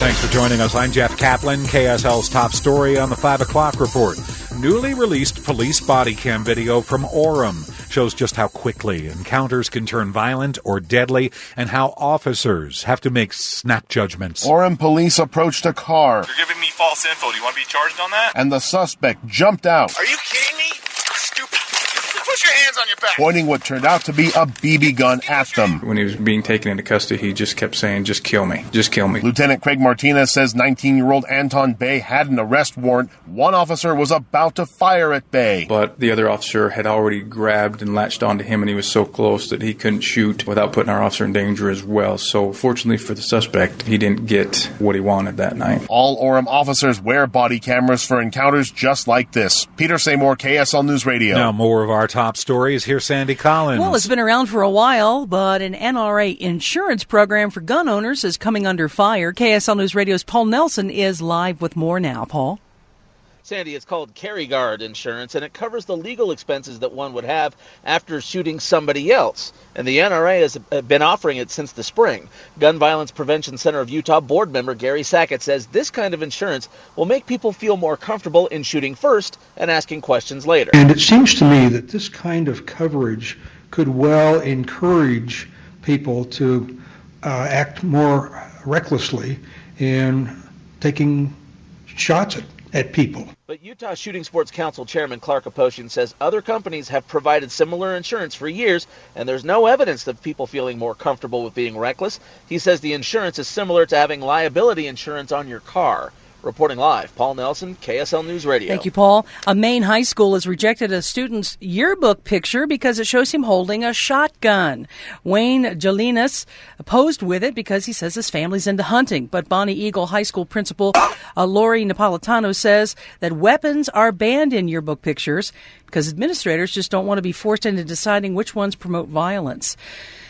Thanks for joining us. I'm Jeff Kaplan, KSL's top story on the 5 o'clock report. Newly released police body cam video from Orem shows just how quickly encounters can turn violent or deadly and how officers have to make snap judgments. Orem police approached a car. You're giving me false info. Do you want to be charged on that? And the suspect jumped out. Are you kidding me? Stupid. Put your hands on your back. Pointing what turned out to be a BB gun at them. When he was being taken into custody, he just kept saying, just kill me. Just kill me. Lieutenant Craig Martinez says 19 year old Anton Bay had an arrest warrant. One officer was about to fire at Bay. But the other officer had already grabbed and latched onto him, and he was so close that he couldn't shoot without putting our officer in danger as well. So, fortunately for the suspect, he didn't get what he wanted that night. All Orem officers wear body cameras for encounters just like this. Peter Seymour, KSL News Radio. Now, more of our top stories. Here's Sandy Collins. Well, it's been around for a while, but an NRA insurance program for gun owners is coming under fire. KSL News Radio's Paul Nelson is live with more now. Paul. Sandy, it's called Carry Guard insurance, and it covers the legal expenses that one would have after shooting somebody else. And the NRA has been offering it since the spring. Gun Violence Prevention Center of Utah board member Gary Sackett says this kind of insurance will make people feel more comfortable in shooting first and asking questions later. And it seems to me that this kind of coverage could well encourage people to uh, act more recklessly in taking shots at at people. But Utah Shooting Sports Council Chairman Clark Aposhian says other companies have provided similar insurance for years, and there's no evidence of people feeling more comfortable with being reckless. He says the insurance is similar to having liability insurance on your car. Reporting live, Paul Nelson, KSL News Radio. Thank you, Paul. A Maine high school has rejected a student's yearbook picture because it shows him holding a shotgun. Wayne Jalinas posed with it because he says his family's into hunting. But Bonnie Eagle High School principal uh, Lori Napolitano says that weapons are banned in yearbook pictures because administrators just don't want to be forced into deciding which ones promote violence.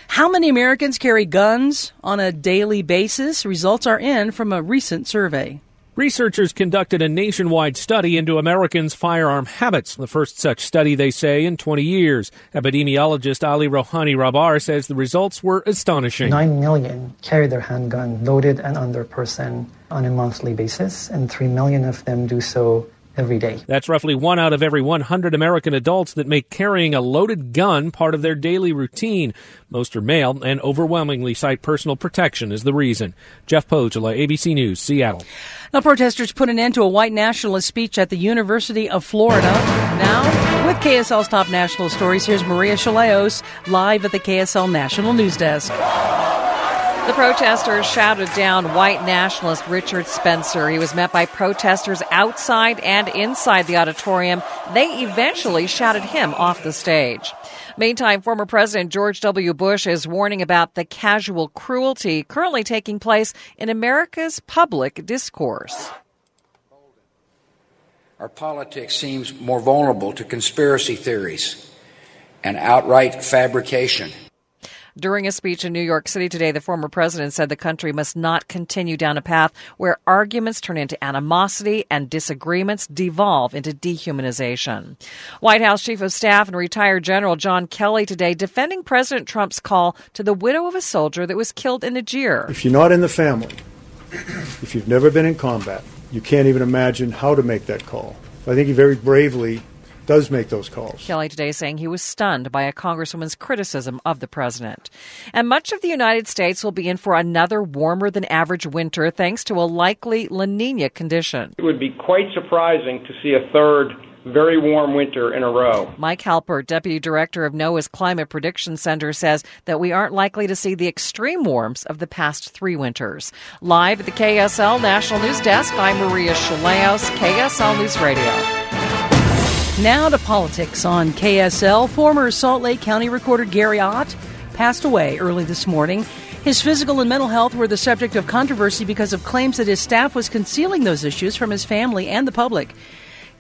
How many Americans carry guns on a daily basis? Results are in from a recent survey. Researchers conducted a nationwide study into Americans' firearm habits, the first such study, they say, in 20 years. Epidemiologist Ali Rowhani-Rahbar says the results were astonishing. 9 million carry their handgun loaded and under person on a monthly basis, and 3 million of them do so every day. That's roughly one out of every 100 American adults that make carrying a loaded gun part of their daily routine. Most are male and overwhelmingly cite personal protection as the reason. Jeff Pohjola, ABC News, Seattle. Now, protesters put an end to a white nationalist speech at the University of Florida. Now, with KSL's top national stories, here's Maria Shilaos live at the KSL National News Desk. The protesters shouted down white nationalist Richard Spencer. He was met by protesters outside and inside the auditorium. They eventually shouted him off the stage. Meantime, former President George W. Bush is warning about the casual cruelty currently taking place in America's public discourse. Our politics seems more vulnerable to conspiracy theories and outright fabrication. During a speech in New York City today, the former president said the country must not continue down a path where arguments turn into animosity and disagreements devolve into dehumanization. White House Chief of Staff and retired General John Kelly today defending President Trump's call to the widow of a soldier that was killed in Niger. If you're not in the family, if you've never been in combat, you can't even imagine how to make that call. I think he very bravely does make those calls. Kelly today saying he was stunned by a congresswoman's criticism of the president. And much of the United States will be in for another warmer than average winter thanks to a likely La Nina condition. It would be quite surprising to see a third very warm winter in a row. Mike Halpert, Deputy Director of NOAA's Climate Prediction Center, says that we aren't likely to see the extreme warms of the past three winters. Live at the KSL National News Desk, I'm Maria Shilaos, KSL News Radio. Now to politics on KSL. Former Salt Lake County Recorder Gary Ott passed away early this morning. His physical and mental health were the subject of controversy because of claims that his staff was concealing those issues from his family and the public.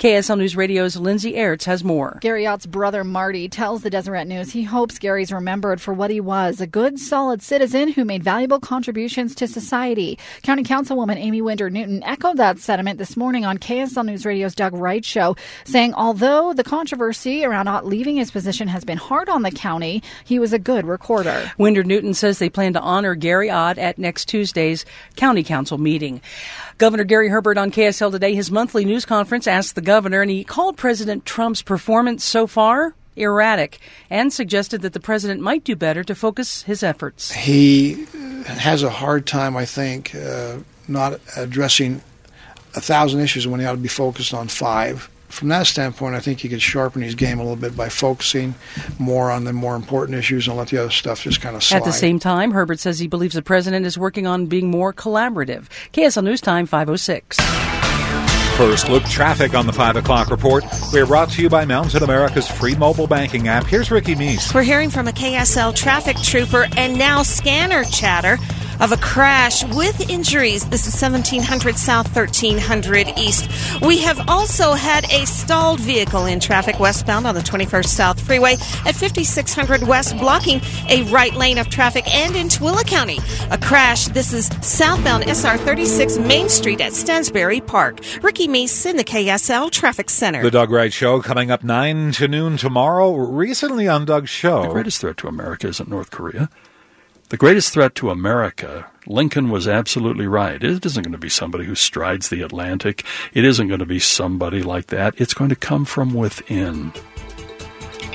KSL News Radio's Lindsay Aerts has more. Gary Ott's brother Marty tells the Deseret News he hopes Gary's remembered for what he was a good, solid citizen who made valuable contributions to society. County Councilwoman Amy Winder Newton echoed that sentiment this morning on KSL News Radio's Doug Wright show, saying although the controversy around Ott leaving his position has been hard on the county, he was a good recorder. Winder Newton says they plan to honor Gary Ott at next Tuesday's County Council meeting. Governor Gary Herbert on KSL today, his monthly news conference, asked the governor, and he called President Trump's performance so far erratic and suggested that the president might do better to focus his efforts. He has a hard time, I think, uh, not addressing a thousand issues when he ought to be focused on five from that standpoint, I think he could sharpen his game a little bit by focusing more on the more important issues and let the other stuff just kind of slide. At the same time, Herbert says he believes the president is working on being more collaborative. KSL News Time 506. First look traffic on the 5 o'clock report. We're brought to you by Mountain America's free mobile banking app. Here's Ricky Meese. We're hearing from a KSL traffic trooper and now scanner chatter of a crash with injuries. This is 1700 South, 1300 East. We have also had a stalled vehicle in traffic westbound on the 21st South Freeway at 5600 West, blocking a right lane of traffic and in Tooele County. A crash. This is southbound SR 36 Main Street at Stansbury Park. Ricky Meese in the KSL Traffic Center. The Doug Wright Show coming up 9 to noon tomorrow. Recently on Doug's show. The greatest threat to America isn't North Korea. The greatest threat to America, Lincoln was absolutely right. It isn't going to be somebody who strides the Atlantic. It isn't going to be somebody like that. It's going to come from within.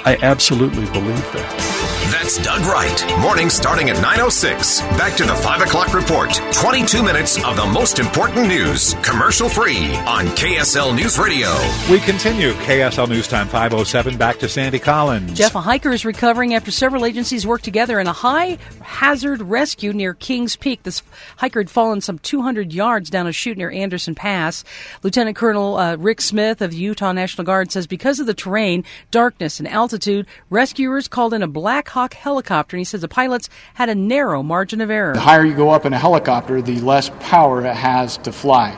I absolutely believe that. That's Doug Wright. Morning starting at 9.06. Back to the 5 o'clock report. 22 minutes of the most important news. Commercial free on KSL News Radio. We continue. KSL News Time 507. Back to Sandy Collins. Jeff, a hiker is recovering after several agencies worked together in a high hazard rescue near Kings Peak. This hiker had fallen some 200 yards down a chute near Anderson Pass. Lieutenant Colonel uh, Rick Smith of the Utah National Guard says because of the terrain, darkness, and altitude, rescuers called in a Black Hawk helicopter, and he says the pilots had a narrow margin of error. The higher you go up in a helicopter, the less power it has to fly.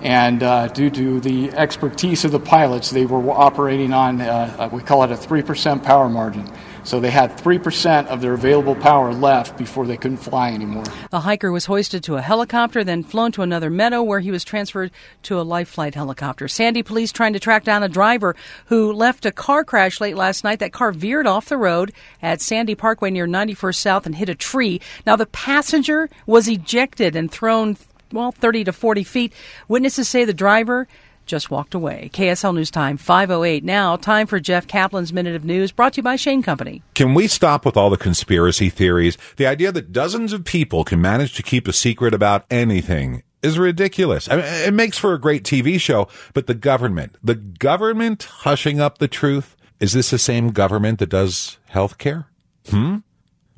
And uh, due to the expertise of the pilots, they were operating on, uh, we call it a 3% power margin. So they had 3% of their available power left before they couldn't fly anymore. The hiker was hoisted to a helicopter, then flown to another meadow where he was transferred to a life flight helicopter. Sandy police trying to track down a driver who left a car crash late last night. That car veered off the road at Sandy Parkway near 91st South and hit a tree. Now the passenger was ejected and thrown well, 30 to 40 feet. Witnesses say the driver just walked away. KSL News Time 508. Now, time for Jeff Kaplan's Minute of News, brought to you by Shane Company. Can we stop with all the conspiracy theories? The idea that dozens of people can manage to keep a secret about anything is ridiculous. I mean, it makes for a great TV show, but the government, the government hushing up the truth, is this the same government that does health care? Hmm?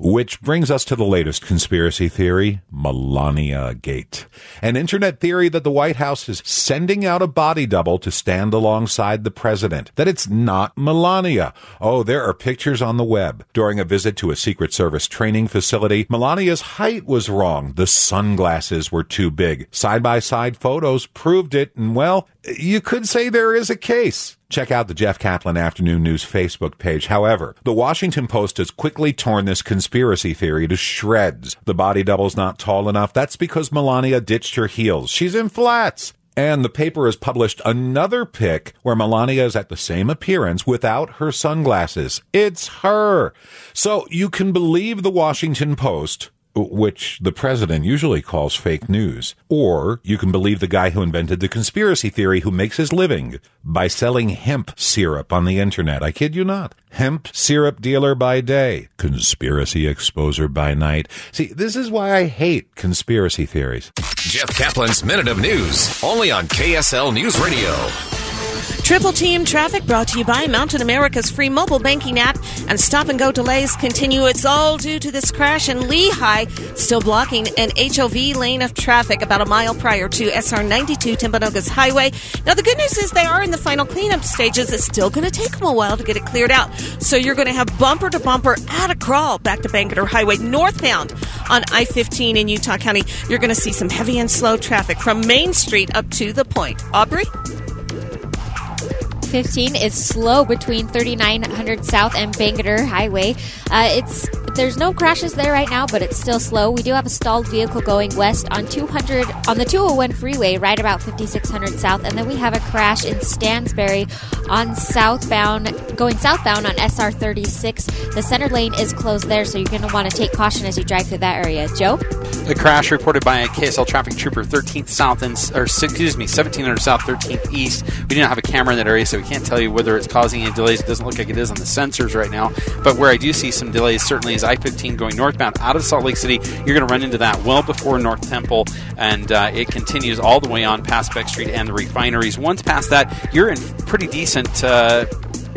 Which brings us to the latest conspiracy theory, Melania Gate. An internet theory that the White House is sending out a body double to stand alongside the president. That it's not Melania. Oh, there are pictures on the web. During a visit to a Secret Service training facility, Melania's height was wrong. The sunglasses were too big. Side by side photos proved it, and well, you could say there is a case. Check out the Jeff Kaplan Afternoon News Facebook page. However, the Washington Post has quickly torn this conspiracy theory to shreds. The body double's not tall enough. That's because Melania ditched her heels. She's in flats. And the paper has published another pic where Melania is at the same appearance without her sunglasses. It's her. So you can believe the Washington Post which the president usually calls fake news. Or you can believe the guy who invented the conspiracy theory who makes his living by selling hemp syrup on the internet. I kid you not. Hemp syrup dealer by day, conspiracy exposer by night. See, this is why I hate conspiracy theories. Jeff Kaplan's Minute of News, only on KSL News Radio. Triple Team Traffic brought to you by Mountain America's free mobile banking app. And stop and go delays continue. It's all due to this crash in Lehi, still blocking an HOV lane of traffic about a mile prior to SR 92 Timpanogos Highway. Now, the good news is they are in the final cleanup stages. It's still going to take them a while to get it cleared out. So you're going to have bumper to bumper at a crawl back to Bangerter Highway northbound on I 15 in Utah County. You're going to see some heavy and slow traffic from Main Street up to the point. Aubrey? 15 is slow between 3900 South and Bangerter Highway. Uh, it's there's no crashes there right now, but it's still slow. We do have a stalled vehicle going west on 200 on the 201 freeway, right about 5600 South, and then we have a crash in Stansbury on southbound, going southbound on SR 36. The center lane is closed there, so you're going to want to take caution as you drive through that area. Joe, the crash reported by a KSL traffic trooper, 13th South and or excuse me, 1700 South, 13th East. We do not have a camera in that area, so we can't tell you whether it's causing any delays. It doesn't look like it is on the sensors right now, but where I do see some delays certainly is I 15 going northbound out of Salt Lake City. You're going to run into that well before North Temple, and uh, it continues all the way on past Beck Street and the refineries. Once past that, you're in pretty decent. Uh,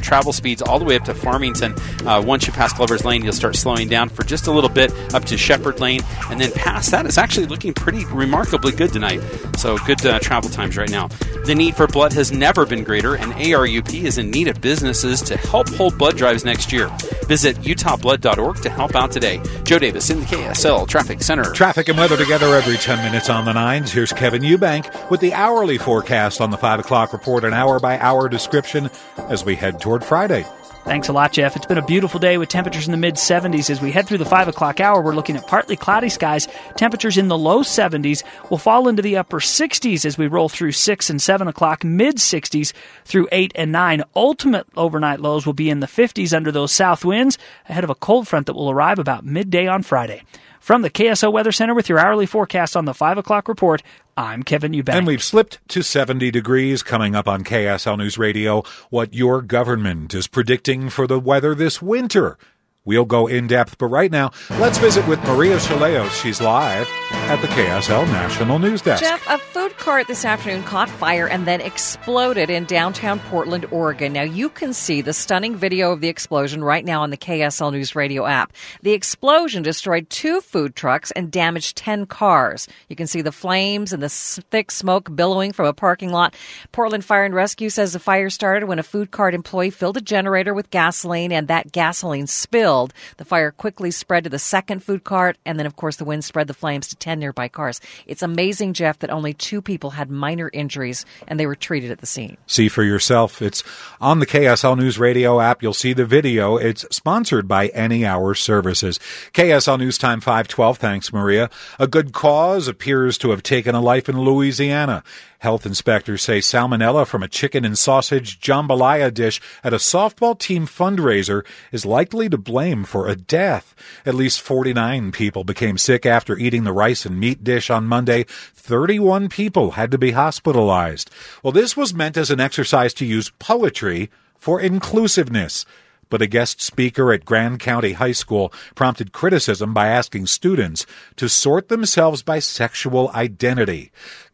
travel speeds all the way up to Farmington. Uh, once you pass Glover's Lane, you'll start slowing down for just a little bit up to Shepherd Lane, and then past that is actually looking pretty remarkably good tonight. So good uh, travel times right now. The need for blood has never been greater, and ARUP is in need of businesses to help hold blood drives next year. Visit utahblood.org to help out today. Joe Davis in the KSL Traffic Center. Traffic and weather together every 10 minutes on the nines. Here's Kevin Eubank with the hourly forecast on the 5 o'clock report, an hour by hour description as we head toward Friday. Thanks a lot, Jeff. It's been a beautiful day with temperatures in the mid 70s. As we head through the 5 o'clock hour, we're looking at partly cloudy skies. Temperatures in the low 70s will fall into the upper 60s as we roll through 6 and 7 o'clock, mid 60s through 8 and 9. Ultimate overnight lows will be in the 50s under those south winds ahead of a cold front that will arrive about midday on Friday. From the KSL Weather Center with your hourly forecast on the 5 o'clock report, I'm Kevin Eubank. And we've slipped to 70 degrees coming up on KSL News Radio. What your government is predicting for the weather this winter. We'll go in depth, but right now, let's visit with Maria Shilaos. She's live at the KSL National News Desk. Jeff, a food cart this afternoon caught fire and then exploded in downtown Portland, Oregon. Now, you can see the stunning video of the explosion right now on the KSL News Radio app. The explosion destroyed two food trucks and damaged 10 cars. You can see the flames and the thick smoke billowing from a parking lot. Portland Fire and Rescue says the fire started when a food cart employee filled a generator with gasoline and that gasoline spilled the fire quickly spread to the second food cart, and then, of course, the wind spread the flames to 10 nearby cars. It's amazing, Jeff, that only two people had minor injuries and they were treated at the scene. See for yourself. It's on the KSL News Radio app. You'll see the video. It's sponsored by Any Hour Services. KSL News Time 512. Thanks, Maria. A good cause appears to have taken a life in Louisiana. Health inspectors say salmonella from a chicken and sausage jambalaya dish at a softball team fundraiser is likely to blame for a death. At least 49 people became sick after eating the rice and meat dish on Monday. 31 people had to be hospitalized. Well, this was meant as an exercise to use poetry for inclusiveness but a guest speaker at Grand County High School prompted criticism by asking students to sort themselves by sexual identity.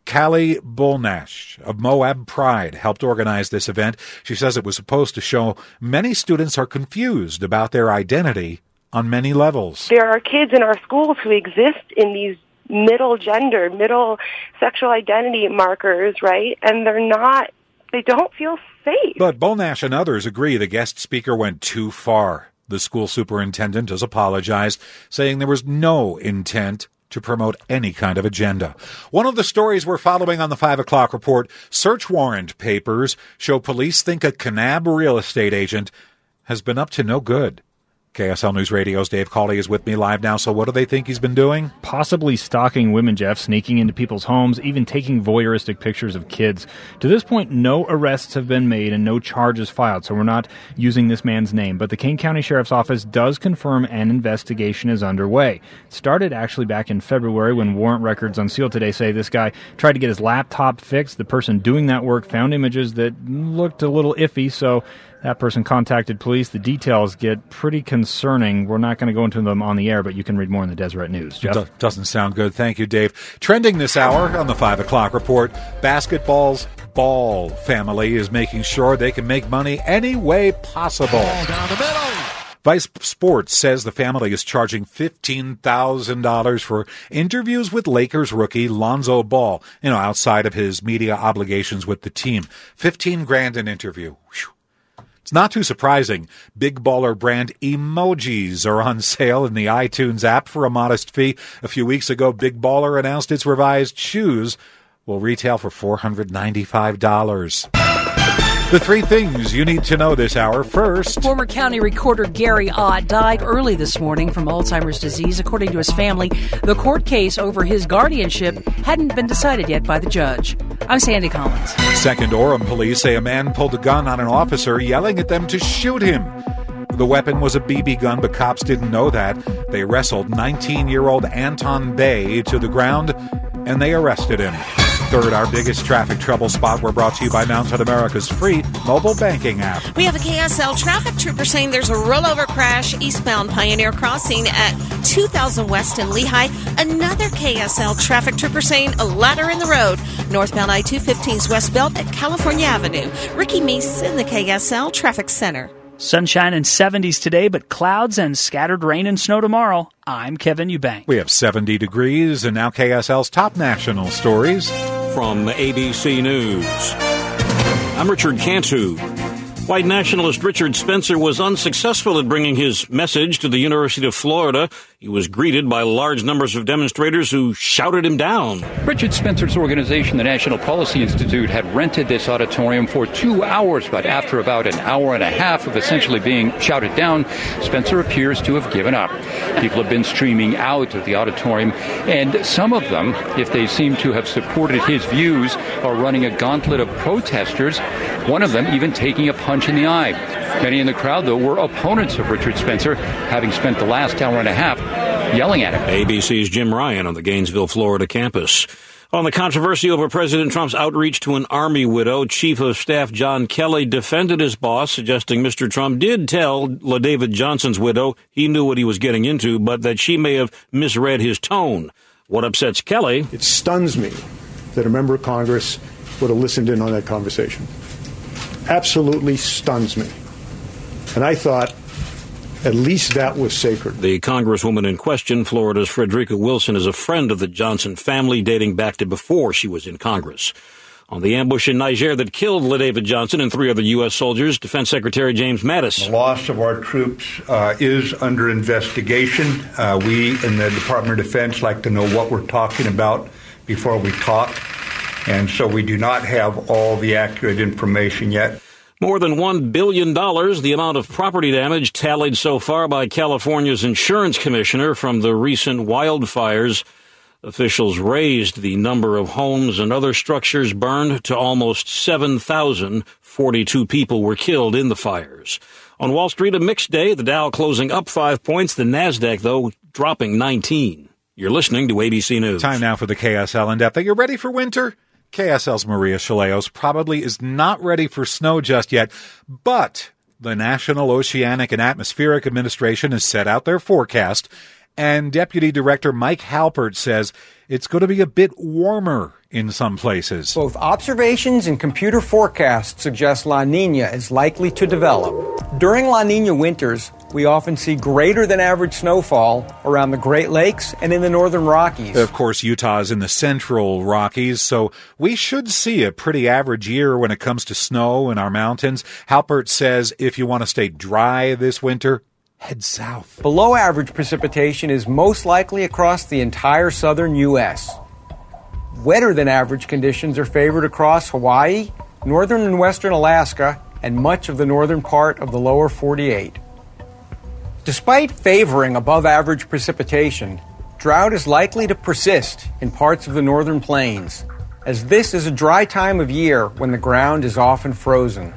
Callie Bullnash of Moab Pride helped organize this event. She says it was supposed to show many students are confused about their identity on many levels. There are kids in our schools who exist in these middle gender, middle sexual identity markers, right? And they're not, they don't feel safe. But Bullnash and others agree the guest speaker went too far. The school superintendent has apologized, saying there was no intent to promote any kind of agenda. One of the stories we're following on the 5 o'clock report search warrant papers show police think a Kanab real estate agent has been up to no good. KSL News Radio's Dave Cawley is with me live now. So, what do they think he's been doing? Possibly stalking women, Jeff, sneaking into people's homes, even taking voyeuristic pictures of kids. To this point, no arrests have been made and no charges filed, so we're not using this man's name. But the Kane County Sheriff's Office does confirm an investigation is underway. It started actually back in February when warrant records unsealed today say this guy tried to get his laptop fixed. The person doing that work found images that looked a little iffy, so that person contacted police. The details get pretty concerning. We're not going to go into them on the air, but you can read more in the Deseret News. Jeff? Do- doesn't sound good. Thank you, Dave. Trending this hour on the 5 o'clock report basketball's Ball family is making sure they can make money any way possible. down the middle. Vice Sports says the family is charging $15,000 for interviews with Lakers rookie Lonzo Ball, you know, outside of his media obligations with the team. 15 grand an interview. Whew. It's not too surprising. Big baller brand emojis are on sale in the iTunes app for a modest fee. A few weeks ago, Big Baller announced its revised shoes will retail for $495. The three things you need to know this hour. First, Former county recorder Gary Ott died early this morning from Alzheimer's disease. According to his family, the court case over his guardianship hadn't been decided yet by the judge. I'm Sandy Collins. Second, Orem police say a man pulled a gun on an officer, yelling at them to shoot him. The weapon was a BB gun, but cops didn't know that. They wrestled 19 year old Anton Bay to the ground and they arrested him. Third, our biggest traffic trouble spot. We're brought to you by Mountain America's free mobile banking app. We have a KSL traffic trooper saying there's a rollover crash eastbound Pioneer Crossing at 2000 West in Lehi. Another KSL traffic trooper saying a ladder in the road northbound I 215's West Belt at California Avenue. Ricky Meese in the KSL Traffic Center. Sunshine and 70s today, but clouds and scattered rain and snow tomorrow. I'm Kevin Eubank. We have 70 degrees, and now KSL's top national stories. From ABC News, I'm Richard Cantu. White nationalist Richard Spencer was unsuccessful at bringing his message to the University of Florida. He was greeted by large numbers of demonstrators who shouted him down. Richard Spencer's organization, the National Policy Institute, had rented this auditorium for two hours, but after about an hour and a half of essentially being shouted down, Spencer appears to have given up. People have been streaming out of the auditorium, and some of them, if they seem to have supported his views, are running a gauntlet of protesters, one of them even taking a punch in the eye. Many in the crowd, though, were opponents of Richard Spencer, having spent the last hour and a half yelling at him. ABC's Jim Ryan on the Gainesville, Florida campus. On the controversy over President Trump's outreach to an Army widow, Chief of Staff John Kelly defended his boss, suggesting Mr. Trump did tell LaDavid Johnson's widow he knew what he was getting into, but that she may have misread his tone. What upsets Kelly? It stuns me that a member of Congress would have listened in on that conversation. Absolutely stuns me. And I thought at least that was sacred. The congresswoman in question, Florida's Frederica Wilson, is a friend of the Johnson family dating back to before she was in Congress. On the ambush in Niger that killed LaDavid Johnson and three other U.S. soldiers, Defense Secretary James Mattis. The loss of our troops uh, is under investigation. Uh, we in the Department of Defense like to know what we're talking about before we talk, and so we do not have all the accurate information yet. More than $1 billion, the amount of property damage tallied so far by California's insurance commissioner from the recent wildfires. Officials raised the number of homes and other structures burned to almost 7,000. 42 people were killed in the fires. On Wall Street, a mixed day, the Dow closing up five points, the NASDAQ, though, dropping 19. You're listening to ABC News. Time now for the KSL in depth. Are you ready for winter? KSL's Maria Shilaos probably is not ready for snow just yet, but the National Oceanic and Atmospheric Administration has set out their forecast, and Deputy Director Mike Halpert says it's going to be a bit warmer in some places. Both observations and computer forecasts suggest La Nina is likely to develop. During La Nina winters, we often see greater than average snowfall around the Great Lakes and in the northern Rockies. Of course, Utah is in the central Rockies, so we should see a pretty average year when it comes to snow in our mountains. Halpert says if you want to stay dry this winter, head south. Below average precipitation is most likely across the entire southern U.S. Wetter than average conditions are favored across Hawaii, northern and western Alaska, and much of the northern part of the lower 48. Despite favoring above average precipitation, drought is likely to persist in parts of the northern plains, as this is a dry time of year when the ground is often frozen.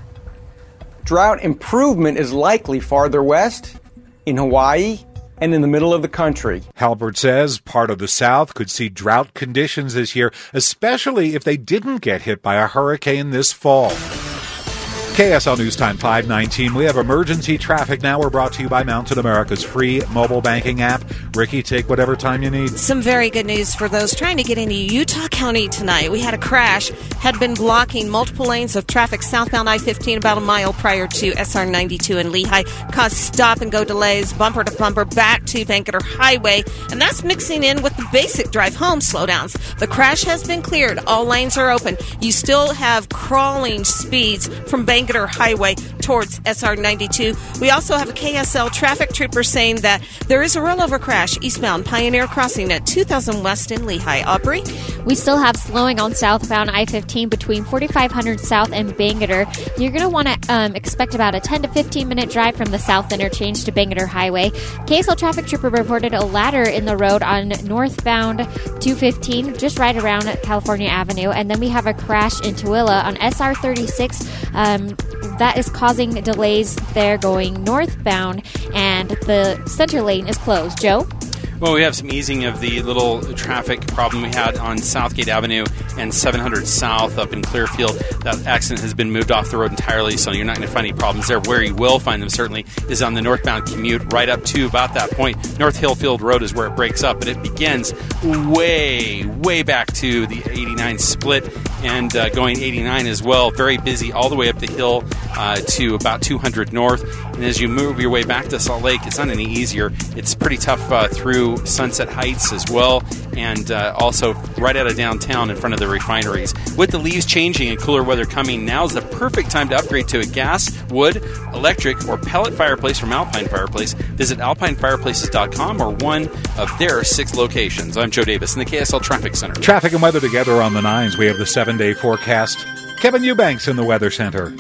Drought improvement is likely farther west, in Hawaii, and in the middle of the country. Halpert says part of the South could see drought conditions this year, especially if they didn't get hit by a hurricane this fall. KSL News Time 519. We have emergency traffic now. We're brought to you by Mountain America's free mobile banking app. Ricky, take whatever time you need. Some very good news for those trying to get into Utah County tonight. We had a crash, had been blocking multiple lanes of traffic southbound I 15 about a mile prior to SR 92 in Lehi, caused stop and go delays, bumper to bumper back to Bangerter Highway, and that's mixing in with the basic drive home slowdowns. The crash has been cleared, all lanes are open. You still have crawling speeds from Highway towards SR 92. We also have a KSL traffic trooper saying that there is a rollover crash eastbound Pioneer Crossing at 2000 West in Lehi. Aubrey? We still have slowing on southbound I 15 between 4500 South and Bangerter. You're going to want to um, expect about a 10 to 15 minute drive from the south interchange to Bangerter Highway. KSL traffic trooper reported a ladder in the road on northbound 215, just right around California Avenue. And then we have a crash in Tooele on SR 36. Um, that is causing delays there going northbound, and the center lane is closed. Joe? Well, we have some easing of the little traffic problem we had on Southgate Avenue and 700 South up in Clearfield. That accident has been moved off the road entirely, so you're not going to find any problems there. Where you will find them certainly is on the northbound commute right up to about that point. North Hillfield Road is where it breaks up, but it begins way, way back to the 89 split and uh, going 89 as well. Very busy all the way up the hill uh, to about 200 north. And as you move your way back to Salt Lake, it's not any easier. It's pretty tough uh, through Sunset Heights as well, and uh, also right out of downtown in front of the refineries. With the leaves changing and cooler weather coming, now is the perfect time to upgrade to a gas, wood, electric, or pellet fireplace from Alpine Fireplace. Visit alpinefireplaces.com or one of their six locations. I'm Joe Davis in the KSL Traffic Center. Traffic and weather together on the nines. We have the seven day forecast. Kevin Eubanks in the Weather Center.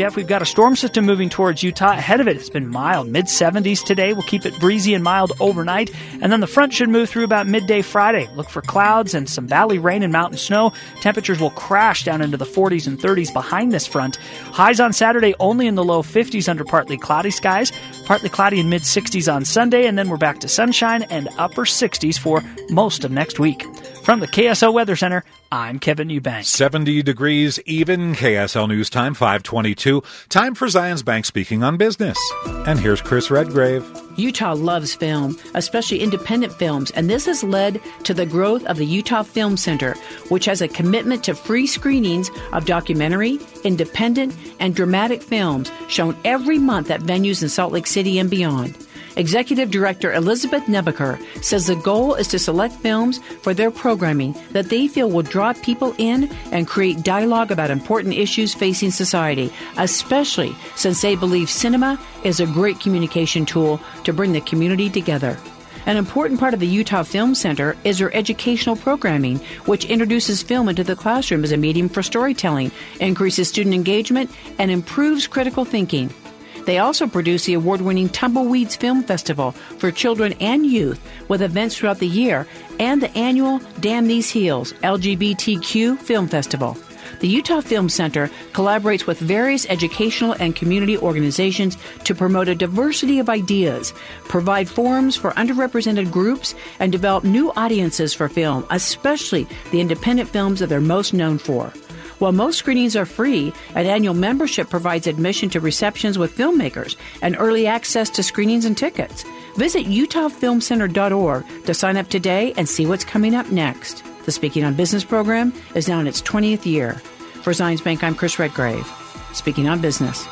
Jeff, we've got a storm system moving towards Utah. Ahead of it, it's been mild, mid 70s today. We'll keep it breezy and mild overnight. And then the front should move through about midday Friday. Look for clouds and some valley rain and mountain snow. Temperatures will crash down into the 40s and 30s behind this front. Highs on Saturday only in the low 50s under partly cloudy skies. Partly cloudy and mid 60s on Sunday. And then we're back to sunshine and upper 60s for most of next week. From the KSL Weather Center, I'm Kevin Eubanks. 70 degrees even. KSL News Time 522. Time for Zions Bank speaking on business. And here's Chris Redgrave. Utah loves film, especially independent films, and this has led to the growth of the Utah Film Center, which has a commitment to free screenings of documentary, independent, and dramatic films shown every month at venues in Salt Lake City and beyond. Executive Director Elizabeth Nebaker says the goal is to select films for their programming that they feel will draw people in and create dialogue about important issues facing society, especially since they believe cinema is a great communication tool to bring the community together. An important part of the Utah Film Center is their educational programming, which introduces film into the classroom as a medium for storytelling, increases student engagement, and improves critical thinking. They also produce the award winning Tumbleweeds Film Festival for children and youth with events throughout the year and the annual Damn These Heels LGBTQ Film Festival. The Utah Film Center collaborates with various educational and community organizations to promote a diversity of ideas, provide forums for underrepresented groups, and develop new audiences for film, especially the independent films that they're most known for. While most screenings are free, an annual membership provides admission to receptions with filmmakers and early access to screenings and tickets. Visit utahfilmcenter.org to sign up today and see what's coming up next. The Speaking on Business program is now in its 20th year. For Zions Bank, I'm Chris Redgrave. Speaking on Business.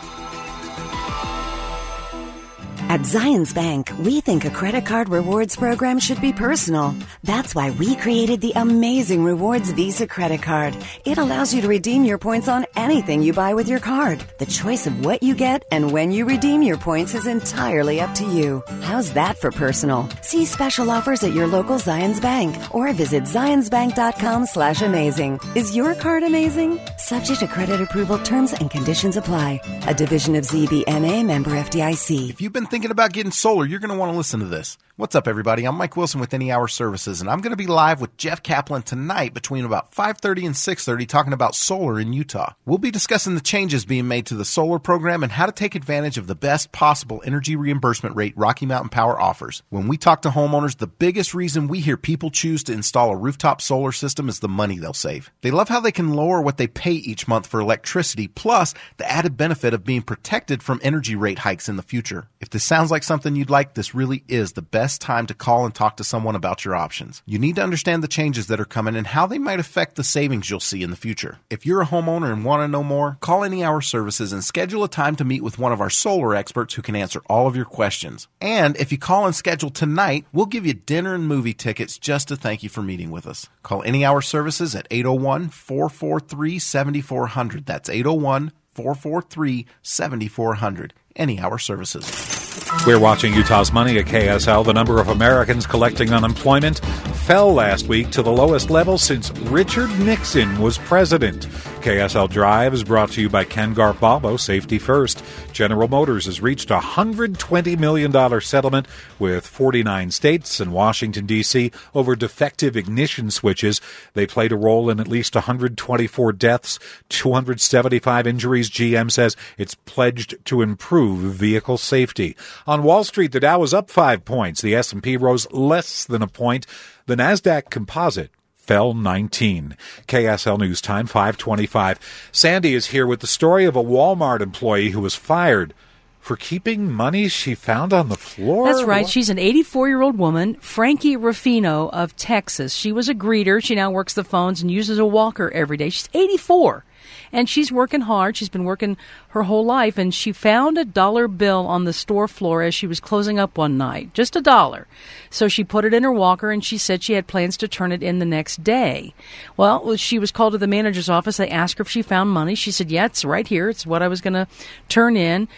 At Zions Bank, we think a credit card rewards program should be personal. That's why we created the amazing Rewards Visa credit card. It allows you to redeem your points on anything you buy with your card. The choice of what you get and when you redeem your points is entirely up to you. How's that for personal? See special offers at your local Zions Bank or visit zionsbank.com slash amazing. Is your card amazing? Subject to credit approval, terms and conditions apply. A division of ZBNA member FDIC. If you've been thinking about getting solar, you're going to want to listen to this. What's up, everybody? I'm Mike Wilson with Any Hour Services, and I'm going to be live with Jeff Kaplan tonight between about 5:30 and 6:30, talking about solar in Utah. We'll be discussing the changes being made to the solar program and how to take advantage of the best possible energy reimbursement rate Rocky Mountain Power offers. When we talk to homeowners, the biggest reason we hear people choose to install a rooftop solar system is the money they'll save. They love how they can lower what they pay each month for electricity, plus the added benefit of being protected from energy rate hikes in the future. If this sounds like something you'd like, this really is the best time to call and talk to someone about your options. You need to understand the changes that are coming and how they might affect the savings you'll see in the future. If you're a homeowner and want to know more, call Any Hour Services and schedule a time to meet with one of our solar experts who can answer all of your questions. And if you call and schedule tonight, we'll give you dinner and movie tickets just to thank you for meeting with us. Call Any Hour Services at 801 443 7400. That's 801 443 7400. Any Hour Services. We're watching Utah's Money at KSL. The number of Americans collecting unemployment fell last week to the lowest level since Richard Nixon was president. KSL Drive is brought to you by Ken Volvo, safety first. General Motors has reached a $120 million settlement with 49 states and Washington, D.C. over defective ignition switches. They played a role in at least 124 deaths, 275 injuries. GM says it's pledged to improve vehicle safety. On Wall Street, the Dow was up five points. The S&P rose less than a point. The Nasdaq Composite fell 19. KSL News Time 525. Sandy is here with the story of a Walmart employee who was fired for keeping money she found on the floor. That's right. What? She's an 84 year old woman, Frankie Rufino of Texas. She was a greeter. She now works the phones and uses a walker every day. She's 84 and she's working hard. She's been working her whole life, and she found a dollar bill on the store floor as she was closing up one night, just a dollar. So she put it in her walker, and she said she had plans to turn it in the next day. Well, she was called to the manager's office. They asked her if she found money. She said, "Yeah, it's right here. It's what I was going to turn in."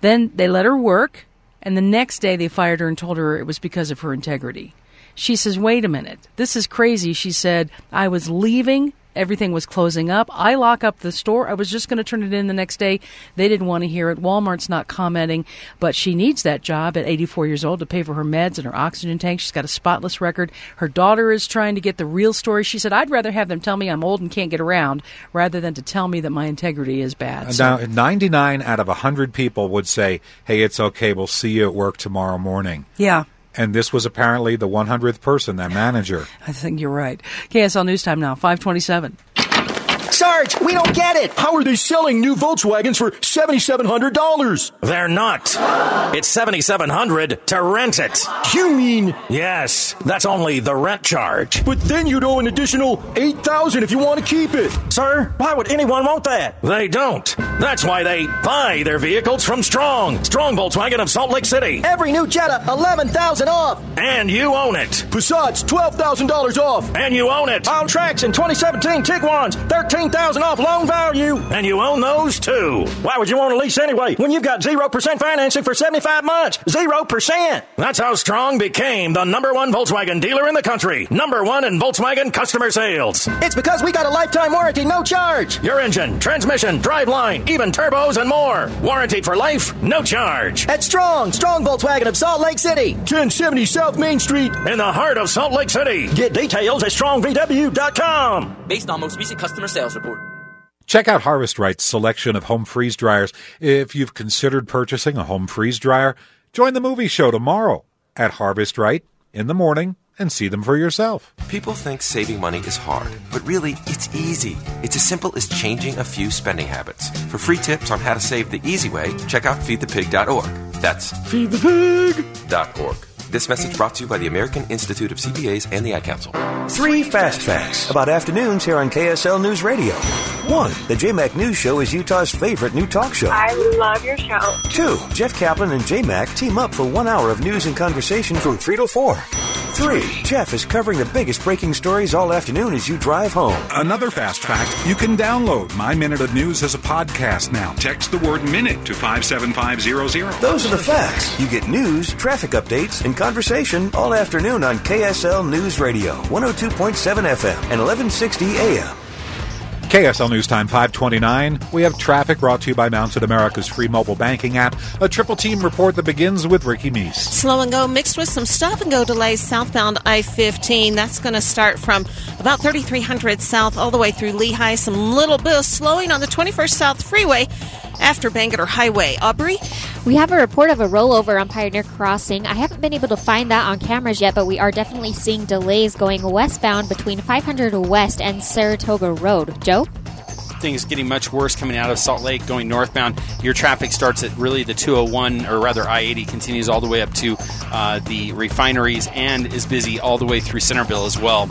Then they let her work, and the next day they fired her and told her it was because of her integrity. She says, Wait a minute, this is crazy. She said, I was leaving everything was closing up. I lock up the store. I was just going to turn it in the next day. They didn't want to hear it. Walmart's not commenting, but she needs that job at 84 years old to pay for her meds and her oxygen tank. She's got a spotless record. Her daughter is trying to get the real story. She said, I'd rather have them tell me I'm old and can't get around rather than to tell me that my integrity is bad. Now, 99 out of 100 people would say, hey, it's okay. We'll see you at work tomorrow morning. Yeah. And this was apparently the 100th person, that manager. I think you're right. KSL News Time now, 527. Sarge, we don't get it. How are they selling new Volkswagens for $7,700? They're not. It's 7,700 to rent it. You mean? Yes, that's only the rent charge. But then you'd owe an additional 8,000 if you want to keep it. Sir, why would anyone want that? They don't. That's why they buy their vehicles from Strong. Strong Volkswagen of Salt Lake City. Every new Jetta, 11000 off. And you own it. Passat's $12,000 off. And you own it. On tracks in 2017 Tiguan's, 13000 off loan value. And you own those too. Why would you want to lease anyway when you've got 0% financing for 75 months? 0%. That's how Strong became the number one Volkswagen dealer in the country. Number one in Volkswagen customer sales. It's because we got a lifetime warranty, no charge. Your engine, transmission, driveline, even turbos and more. Warranted for life, no charge. At Strong, Strong Volkswagen of Salt Lake City. 1070 South Main Street. In the heart of Salt Lake City. Get details at strongvw.com. Based on most recent customer sales report. Check out Harvest Right's selection of home freeze dryers. If you've considered purchasing a home freeze dryer, join the movie show tomorrow at Harvest Right in the morning and see them for yourself. People think saving money is hard, but really, it's easy. It's as simple as changing a few spending habits. For free tips on how to save the easy way, check out feedthepig.org. That's feedthepig.org. This message brought to you by the American Institute of CPAs and the Ad Council. Three fast facts about afternoons here on KSL News Radio. One, the JMAC News Show is Utah's favorite new talk show. I love your show. Two, Jeff Kaplan and JMAC team up for one hour of news and conversation from 3 to 4. Three, Jeff is covering the biggest breaking stories all afternoon as you drive home. Another fast fact you can download My Minute of News as a podcast now. Text the word minute to 57500. Those are the facts. You get news, traffic updates, and conversation all afternoon on KSL News Radio, 102.7 FM and 1160 AM. KSL News Time 529. We have traffic brought to you by Mountain America's free mobile banking app. A triple team report that begins with Ricky Meese. Slow and go mixed with some stop and go delays southbound I 15. That's going to start from about 3300 south all the way through Lehi. Some little bit of slowing on the 21st South Freeway after Bangor Highway. Aubrey? We have a report of a rollover on Pioneer Crossing. I haven't been able to find that on cameras yet, but we are definitely seeing delays going westbound between 500 West and Saratoga Road. Joe? things getting much worse coming out of Salt Lake going northbound. Your traffic starts at really the 201, or rather I 80 continues all the way up to uh, the refineries and is busy all the way through Centerville as well.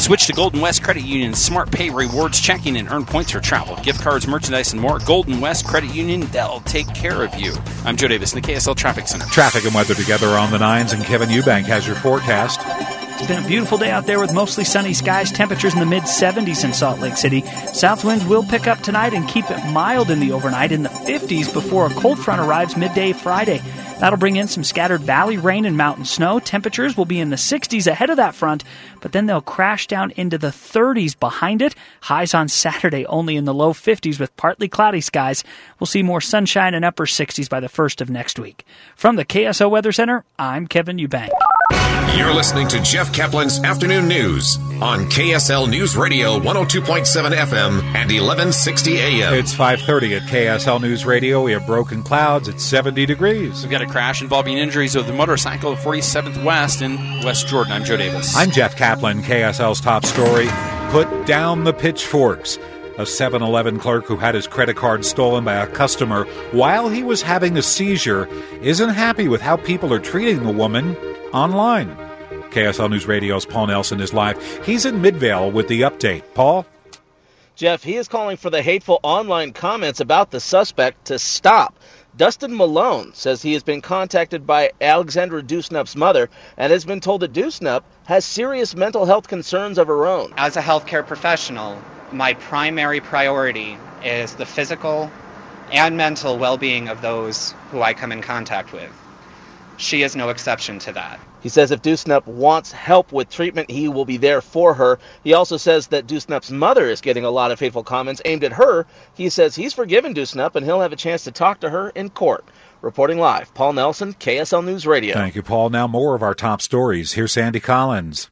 Switch to Golden West Credit Union Smart Pay Rewards checking and earn points for travel, gift cards, merchandise, and more. Golden West Credit Union, they'll take care of you. I'm Joe Davis in the KSL Traffic Center. Traffic and weather together on the nines, and Kevin Eubank has your forecast. It's been a beautiful day out there with mostly sunny skies, temperatures in the mid 70s in Salt Lake City. South winds will pick up tonight and keep it mild in the overnight in the 50s before a cold front arrives midday Friday. That'll bring in some scattered valley rain and mountain snow. Temperatures will be in the 60s ahead of that front, but then they'll crash down into the 30s behind it. Highs on Saturday only in the low 50s with partly cloudy skies. We'll see more sunshine and upper 60s by the first of next week. From the KSL Weather Center, I'm Kevin Eubank. You're listening to Jeff Kaplan's Afternoon News on KSL News Radio 102.7 FM and 1160 AM. It's 5:30 at KSL News Radio. We have broken clouds at 70 degrees. We've got a crash involving injuries of the motorcycle at 47th West in West Jordan. I'm Joe Davis. I'm Jeff Kaplan. KSL's top story: Put down the pitchforks. A 7 Eleven clerk who had his credit card stolen by a customer while he was having a seizure isn't happy with how people are treating the woman online. KSL News Radio's Paul Nelson is live. He's in Midvale with the update. Paul? Jeff, he is calling for the hateful online comments about the suspect to stop. Dustin Malone says he has been contacted by Alexandra Dewsnup's mother and has been told that Dewsnup has serious mental health concerns of her own. As a healthcare professional, my primary priority is the physical and mental well being of those who I come in contact with. She is no exception to that. He says if Dewsnup wants help with treatment, he will be there for her. He also says that Dewsnup's mother is getting a lot of hateful comments aimed at her. He says he's forgiven Dewsnup and he'll have a chance to talk to her in court. Reporting live, Paul Nelson, KSL News Radio. Thank you, Paul. Now more of our top stories. Here's Sandy Collins.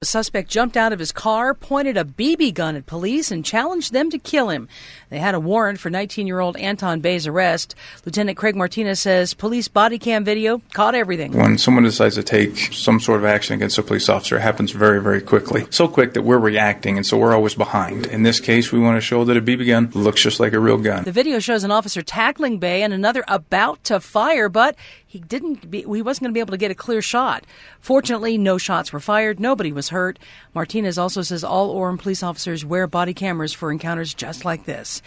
The suspect jumped out of his car, pointed a BB gun at police, and challenged them to kill him. They had a warrant for 19 year old Anton Bay's arrest. Lieutenant Craig Martinez says police body cam video caught everything. When someone decides to take some sort of action against a police officer, it happens very, very quickly. So quick that we're reacting, and so we're always behind. In this case, we want to show that a BB gun looks just like a real gun. The video shows an officer tackling Bay and another about to fire, but he didn't be, he wasn't going to be able to get a clear shot. Fortunately, no shots were fired. Nobody was hurt. Martinez also says all Orem police officers wear body cameras for encounters just like this.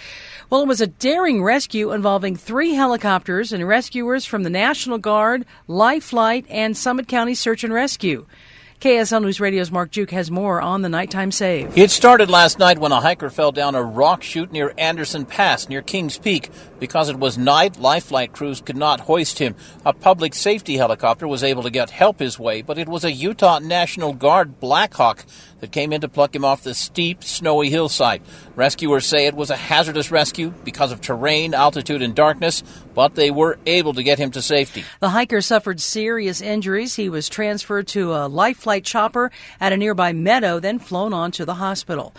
Well, it was a daring rescue involving three helicopters and rescuers from the National Guard, Life Flight, and Summit County Search and Rescue. KSL News Radio's Mark Juke has more on the nighttime save. It started last night when a hiker fell down a rock chute near Anderson Pass near Kings Peak. Because it was night, life flight crews could not hoist him. A public safety helicopter was able to get help his way, but it was a Utah National Guard Blackhawk that came in to pluck him off the steep, snowy hillside. Rescuers say it was a hazardous rescue because of terrain, altitude, and darkness, but they were able to get him to safety. The hiker suffered serious injuries. He was transferred to a life flight chopper at a nearby meadow, then flown on to the hospital.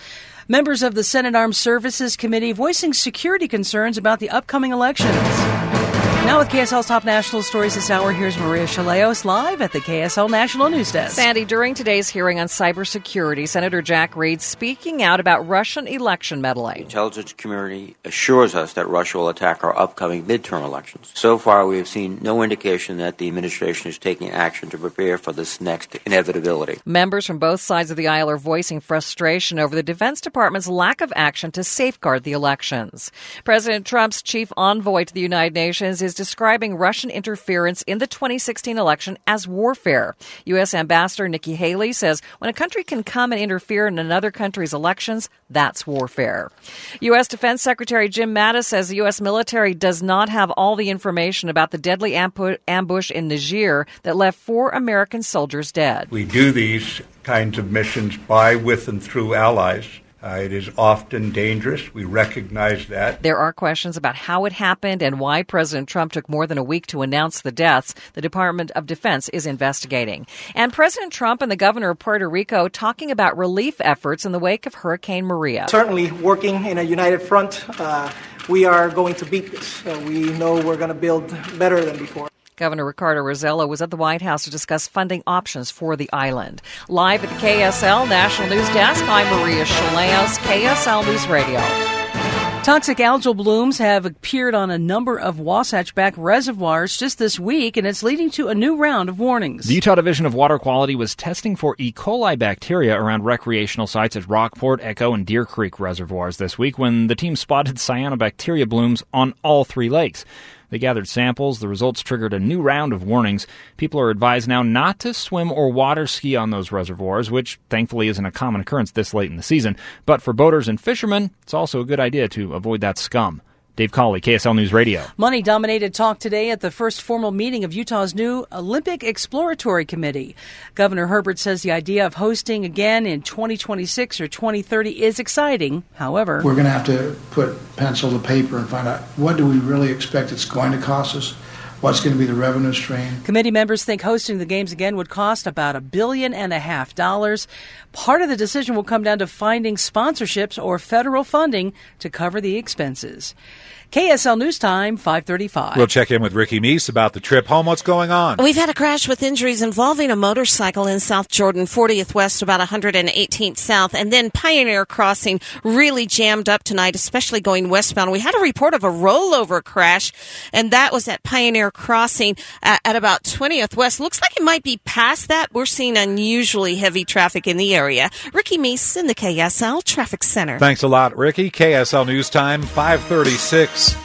Members of the Senate Armed Services Committee voicing security concerns about the upcoming elections. Now with KSL's top national stories this hour, here's Maria Shilaos live at the KSL National News Desk. Sandy, during today's hearing on cybersecurity, Senator Jack Reed speaking out about Russian election meddling. The intelligence community assures us that Russia will attack our upcoming midterm elections. So far, we have seen no indication that the administration is taking action to prepare for this next inevitability. Members from both sides of the aisle are voicing frustration over the Defense Department's lack of action to safeguard the elections. President Trump's chief envoy to the United Nations is describing Russian interference in the 2016 election as warfare. U.S. Ambassador Nikki Haley says when a country can come and interfere in another country's elections, that's warfare. U.S. Defense Secretary Jim Mattis says the U.S. military does not have all the information about the deadly ambush in Niger that left four American soldiers dead. We do these kinds of missions by, with, and through allies Uh, it is often dangerous. We recognize that. There are questions about how it happened and why President Trump took more than a week to announce the deaths. The Department of Defense is investigating. And President Trump and the governor of Puerto Rico talking about relief efforts in the wake of Hurricane Maria. Certainly working in a united front. Uh, we are going to beat this. Uh, we know we're going to build better than before. Governor Ricardo Rossello was at the White House to discuss funding options for the island. Live at the KSL National News Desk, I'm Maria Shilaos, KSL News Radio. Toxic algal blooms have appeared on a number of Wasatch Back reservoirs just this week, and it's leading to a new round of warnings. The Utah Division of Water Quality was testing for E. coli bacteria around recreational sites at Rockport, Echo, and Deer Creek reservoirs this week when the team spotted cyanobacteria blooms on all three lakes. They gathered samples. The results triggered a new round of warnings. People are advised now not to swim or water ski on those reservoirs, which thankfully isn't a common occurrence this late in the season. But for boaters and fishermen, it's also a good idea to avoid that scum. Dave Cawley, KSL News Radio. Money dominated talk today at the first formal meeting of Utah's new Olympic Exploratory Committee. Governor Herbert says the idea of hosting again in 2026 or 2030 is exciting. However, we're going to have to put pencil to paper and find out what do we really expect it's going to cost us. What's going to be the revenue stream? Committee members think hosting the games again would cost about a billion and a half dollars. Part of the decision will come down to finding sponsorships or federal funding to cover the expenses. KSL News Time, 535. We'll check in with Ricky Meese about the trip home. What's going on? We've had a crash with injuries involving a motorcycle in South Jordan, 40th West, about 118th South, and then Pioneer Crossing really jammed up tonight, especially going westbound. We had a report of a rollover crash, and that was at Pioneer Crossing at, at about 20th West. Looks like it might be past that. We're seeing unusually heavy traffic in the area. Ricky Meese in the KSL Traffic Center. Thanks a lot, Ricky. KSL News Time, 536.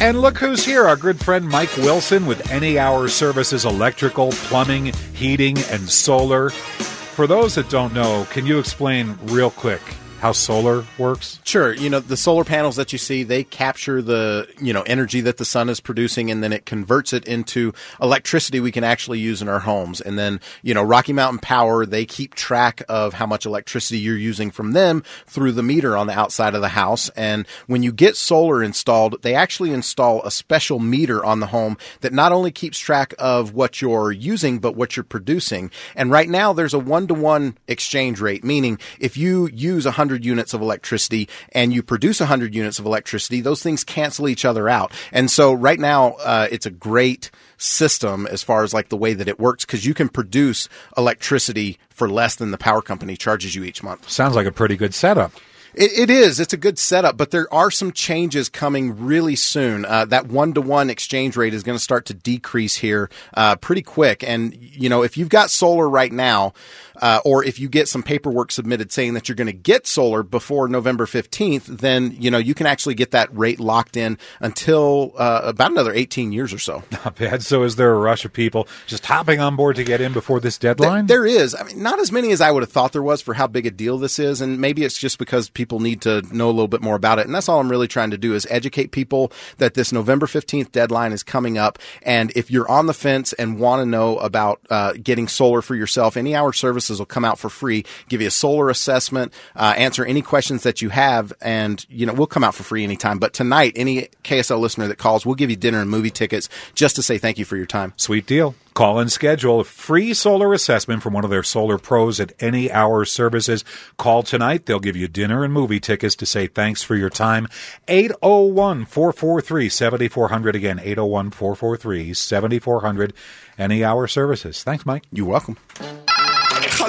And look who's here, our good friend Mike Wilson with Any Hour Services Electrical, Plumbing, Heating, and Solar. For those that don't know, can you explain real quick how solar works? Sure. You know, the solar panels that you see, they capture the, you know, energy that the sun is producing and then it converts it into electricity we can actually use in our homes. And then, you know, Rocky Mountain Power, they keep track of how much electricity you're using from them through the meter on the outside of the house. And when you get solar installed, they actually install a special meter on the home that not only keeps track of what you're using, but what you're producing. And right now there's a one to one exchange rate, meaning if you use 100 100 units of electricity and you produce 100 units of electricity, those things cancel each other out. And so right now, uh, it's a great system as far as like the way that it works because you can produce electricity for less than the power company charges you each month. Sounds like a pretty good setup. It, it is. It's a good setup, but there are some changes coming really soon. Uh, that one to one exchange rate is going to start to decrease here uh, pretty quick. And you know, if you've got solar right now, uh, or if you get some paperwork submitted saying that you're going to get solar before November 15th, then you know you can actually get that rate locked in until uh, about another 18 years or so. Not bad. So, is there a rush of people just hopping on board to get in before this deadline? there, there is. I mean, not as many as I would have thought there was for how big a deal this is, and maybe it's just because people need to know a little bit more about it. And that's all I'm really trying to do is educate people that this November 15th deadline is coming up. And if you're on the fence and want to know about uh, getting solar for yourself, any hour services will come out for free, give you a solar assessment, uh, answer any questions that you have, and you know we'll come out for free anytime. But tonight, any KSL listener that calls, we'll give you dinner and movie tickets just to say thank you for your time. Sweet deal. Call and schedule a free solar assessment from one of their solar pros at any hour services. Call tonight. They'll give you dinner and movie tickets to say thanks for your time. 801 443 7400. Again, 801 443 7400. Any hour services. Thanks, Mike. You're welcome.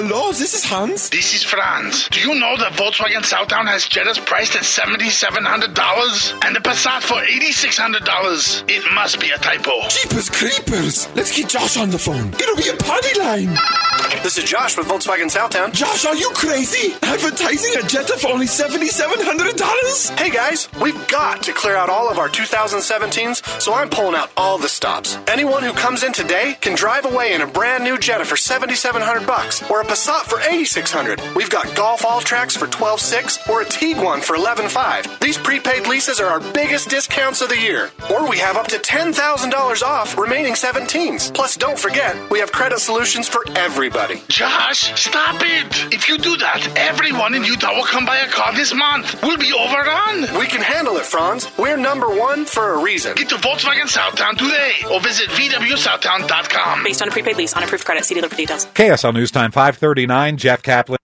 Hello, this is Hans. This is Franz. Do you know that Volkswagen Southtown has Jettas priced at $7,700 and the Passat for $8,600? It must be a typo. Jeepers creepers. Let's get Josh on the phone. It'll be a party line. This is Josh with Volkswagen Southtown. Josh, are you crazy? Advertising a Jetta for only $7,700? Hey guys, we've got to clear out all of our 2017s, so I'm pulling out all the stops. Anyone who comes in today can drive away in a brand new Jetta for 7700 bucks or a Passat for 8600 We've got Golf All Tracks for 126 or a Tiguan for 115 These prepaid leases are our biggest discounts of the year. Or we have up to $10,000 off remaining 17s. Plus, don't forget, we have credit solutions for everybody. Josh, stop it! If you do that, everyone in Utah will come buy a car this month. We'll be overrun. We can handle it, Franz. We're number one for a reason. Get to Volkswagen Southtown today or visit VWSouthtown.com. Based on a prepaid lease on approved credit. See dealer for details. KSL News Time 539, Jeff Kaplan.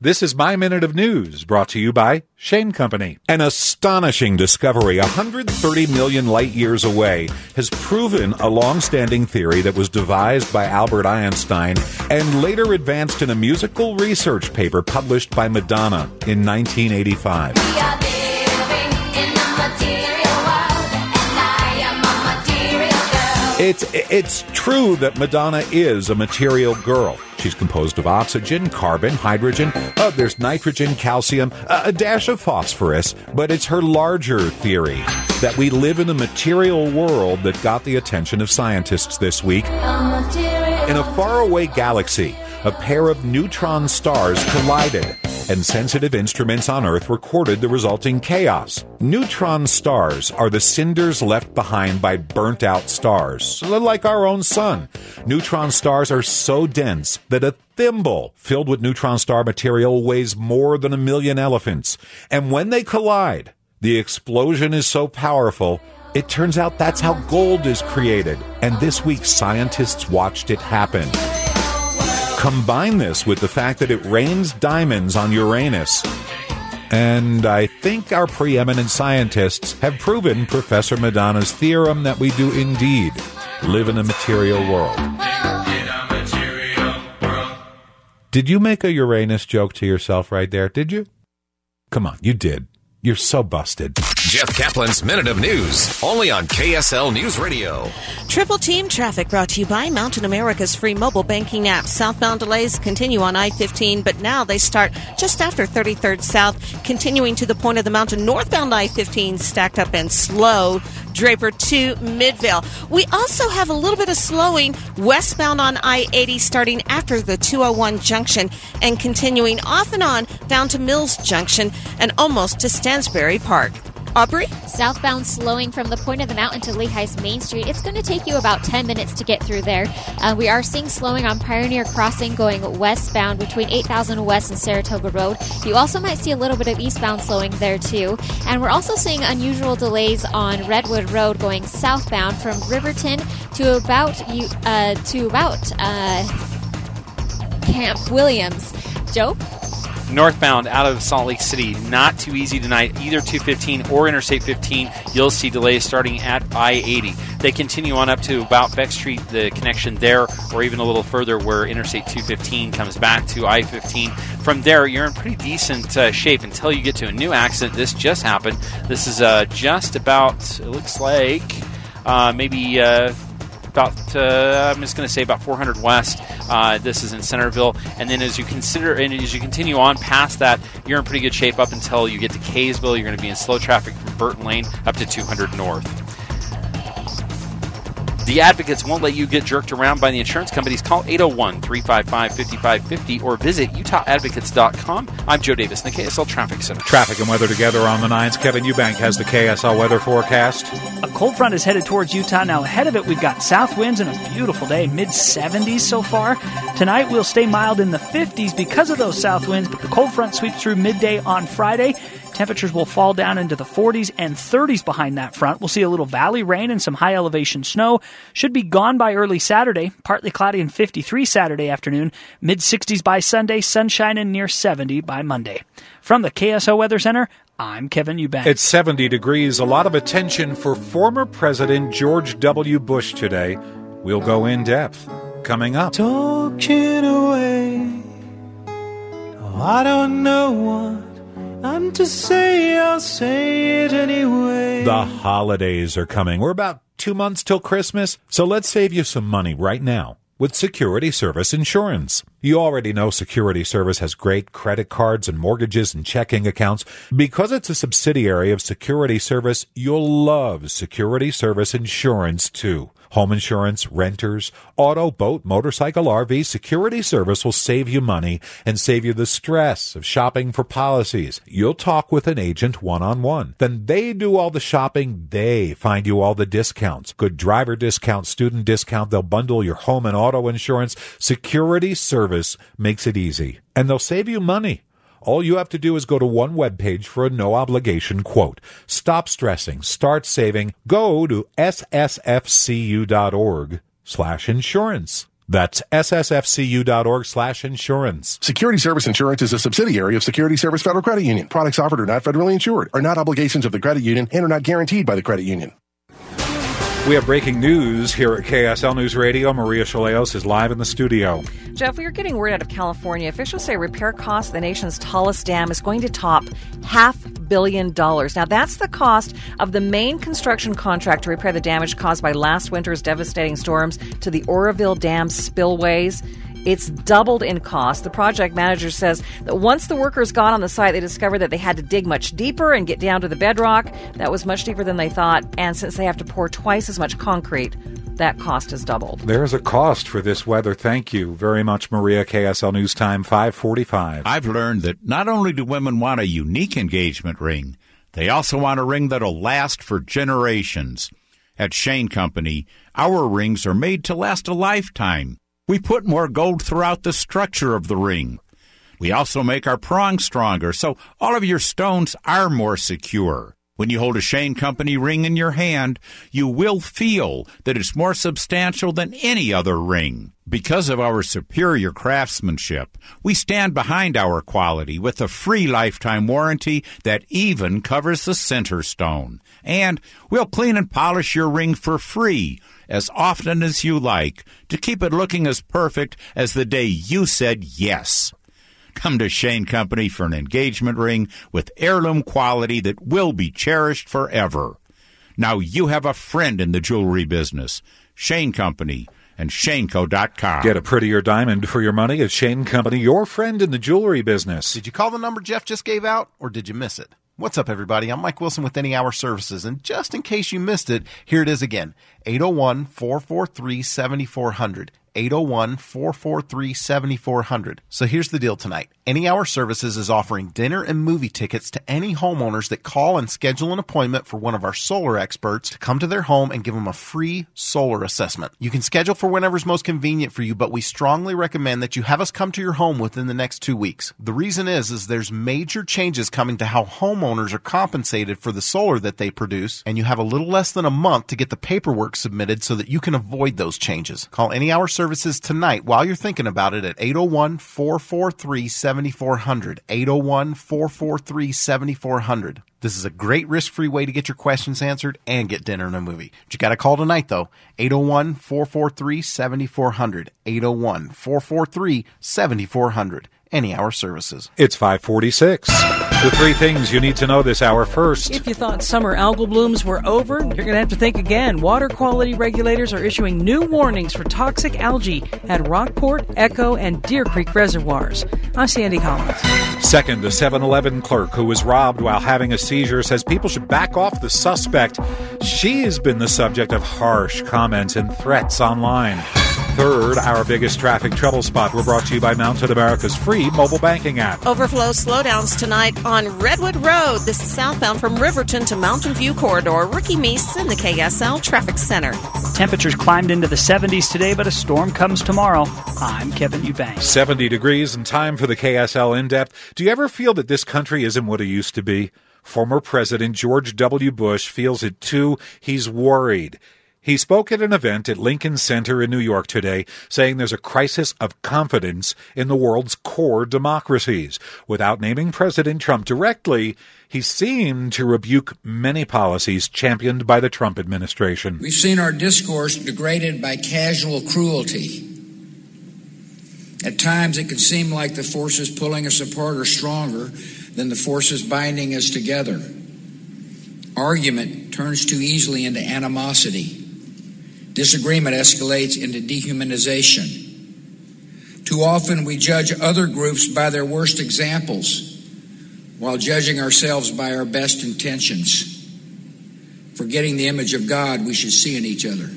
This is My Minute of News, brought to you by Shane Company. An astonishing discovery 130 million light years away has proven a long-standing theory that was devised by Albert Einstein and later advanced in a musical research paper published by Madonna in 1985. It's it's true that Madonna is a material girl. She's composed of oxygen, carbon, hydrogen. Uh, there's nitrogen, calcium, uh, a dash of phosphorus. But it's her larger theory that we live in a material world that got the attention of scientists this week. In a faraway galaxy, a pair of neutron stars collided, and sensitive instruments on Earth recorded the resulting chaos. Neutron stars are the cinders left behind by burnt out stars, like our own sun. Neutron stars are so dense that a thimble filled with neutron star material weighs more than a million elephants. And when they collide, the explosion is so powerful it turns out that's how gold is created, and this week scientists watched it happen. Combine this with the fact that it rains diamonds on Uranus. And I think our preeminent scientists have proven Professor Madonna's theorem that we do indeed live in a material world. Did you make a Uranus joke to yourself right there? Did you? Come on, you did. You're so busted. Jeff Kaplan's Minute of News, only on KSL News Radio. Triple Team Traffic brought to you by Mountain America's free mobile banking app. Southbound delays continue on I 15, but now they start just after 33rd South, continuing to the point of the mountain. Northbound I 15 stacked up and slow. Draper to Midvale. We also have a little bit of slowing westbound on I 80 starting after the 201 junction and continuing off and on down to Mills Junction and almost to Stansbury Park. Aubrey? Southbound slowing from the point of the mountain to Lehi's Main Street. It's going to take you about 10 minutes to get through there. Uh, we are seeing slowing on Pioneer Crossing going westbound between 8000 West and Saratoga Road. You also might see a little bit of eastbound slowing there too. And we're also seeing unusual delays on Redwood Road going southbound from Riverton to about uh, to about uh, Camp Williams. Joe? Northbound out of Salt Lake City. Not too easy tonight, either 215 or Interstate 15. You'll see delays starting at I 80. They continue on up to about Beck Street, the connection there, or even a little further where Interstate 215 comes back to I 15. From there, you're in pretty decent uh, shape until you get to a new accident. This just happened. This is uh, just about, it looks like, uh, maybe uh, about uh, I'm just going to say about 400 west. Uh, this is in Centerville, and then as you consider and as you continue on past that, you're in pretty good shape up until you get to Kaysville. You're going to be in slow traffic from Burton Lane up to 200 north. The advocates won't let you get jerked around by the insurance companies. Call 801 355 5550 or visit utahadvocates.com. I'm Joe Davis in the KSL Traffic Center. Traffic and weather together on the nines. Kevin Eubank has the KSL weather forecast. A cold front is headed towards Utah. Now, ahead of it, we've got south winds and a beautiful day, mid 70s so far. Tonight, we'll stay mild in the 50s because of those south winds, but the cold front sweeps through midday on Friday. Temperatures will fall down into the 40s and 30s behind that front. We'll see a little valley rain and some high elevation snow. Should be gone by early Saturday. Partly cloudy and 53 Saturday afternoon. Mid 60s by Sunday. Sunshine and near 70 by Monday. From the KSL Weather Center, I'm Kevin Eubank. It's 70 degrees. A lot of attention for former President George W. Bush today. We'll go in depth. Coming up. Talking away. Oh, I don't know what I'm to say, I'll say it anyway. The holidays are coming. We're about two months till Christmas, so let's save you some money right now with Security Service Insurance. You already know Security Service has great credit cards and mortgages and checking accounts. Because it's a subsidiary of Security Service, you'll love Security Service Insurance too. Home insurance, renters, auto, boat, motorcycle, RV, security service will save you money and save you the stress of shopping for policies. You'll talk with an agent one on one. Then they do all the shopping. They find you all the discounts. Good driver discount, student discount. They'll bundle your home and auto insurance. Security service makes it easy. And they'll save you money. All you have to do is go to one web page for a no obligation quote. Stop stressing. Start saving. Go to ssfcu.org slash insurance. That's ssfcu.org slash insurance. Security Service Insurance is a subsidiary of Security Service Federal Credit Union. Products offered are not federally insured, are not obligations of the credit union, and are not guaranteed by the credit union. We have breaking news here at KSL News Radio. Maria Shilaos is live in the studio. Jeff, we are getting word out of California. Officials say repair costs the nation's tallest dam is going to top half billion dollars. Now, that's the cost of the main construction contract to repair the damage caused by last winter's devastating storms to the Oroville Dam spillways. It's doubled in cost. The project manager says that once the workers got on the site, they discovered that they had to dig much deeper and get down to the bedrock. That was much deeper than they thought. And since they have to pour twice as much concrete, that cost has doubled. There's a cost for this weather. Thank you very much, Maria. KSL News Time 545. I've learned that not only do women want a unique engagement ring, they also want a ring that'll last for generations. At Shane Company, our rings are made to last a lifetime. We put more gold throughout the structure of the ring. We also make our prongs stronger, so all of your stones are more secure. When you hold a Shane Company ring in your hand, you will feel that it's more substantial than any other ring. Because of our superior craftsmanship, we stand behind our quality with a free lifetime warranty that even covers the center stone. And we'll clean and polish your ring for free as often as you like to keep it looking as perfect as the day you said yes. Come to Shane Company for an engagement ring with heirloom quality that will be cherished forever. Now you have a friend in the jewelry business. Shane Company and ShaneCo.com. Get a prettier diamond for your money at Shane Company, your friend in the jewelry business. Did you call the number Jeff just gave out, or did you miss it? What's up, everybody? I'm Mike Wilson with Any Hour Services, and just in case you missed it, here it is again 801 443 7400. 801 443 7400. So here's the deal tonight. Any Hour Services is offering dinner and movie tickets to any homeowners that call and schedule an appointment for one of our solar experts to come to their home and give them a free solar assessment. You can schedule for whenever's most convenient for you, but we strongly recommend that you have us come to your home within the next two weeks. The reason is, is there's major changes coming to how homeowners are compensated for the solar that they produce, and you have a little less than a month to get the paperwork submitted so that you can avoid those changes. Call Any Hour Services tonight while you're thinking about it at 801 443 7400. 801 443 7400. This is a great risk free way to get your questions answered and get dinner and a movie. But you got to call tonight though 801 443 7400. 801 443 7400. Any Hour Services. It's 546. The three things you need to know this hour first. If you thought summer algal blooms were over, you're going to have to think again. Water quality regulators are issuing new warnings for toxic algae at Rockport, Echo, and Deer Creek reservoirs. I'm Sandy Collins. Second, a 7 Eleven clerk who was robbed while having a seizure says people should back off the suspect. She has been the subject of harsh comments and threats online. Third, our biggest traffic trouble spot. We're brought to you by Mountain America's free mobile banking app. Overflow slowdowns tonight on Redwood Road. This is southbound from Riverton to Mountain View Corridor. Ricky Meese in the KSL Traffic Center. Temperatures climbed into the 70s today, but a storm comes tomorrow. I'm Kevin Eubanks. 70 degrees and time for the KSL in depth. Do you ever feel that this country isn't what it used to be? Former President George W. Bush feels it too. He's worried. He spoke at an event at Lincoln Center in New York today, saying there's a crisis of confidence in the world's core democracies. Without naming President Trump directly, he seemed to rebuke many policies championed by the Trump administration. We've seen our discourse degraded by casual cruelty. At times, it can seem like the forces pulling us apart are stronger than the forces binding us together. Argument turns too easily into animosity. Disagreement escalates into dehumanization. Too often we judge other groups by their worst examples while judging ourselves by our best intentions, forgetting the image of God we should see in each other.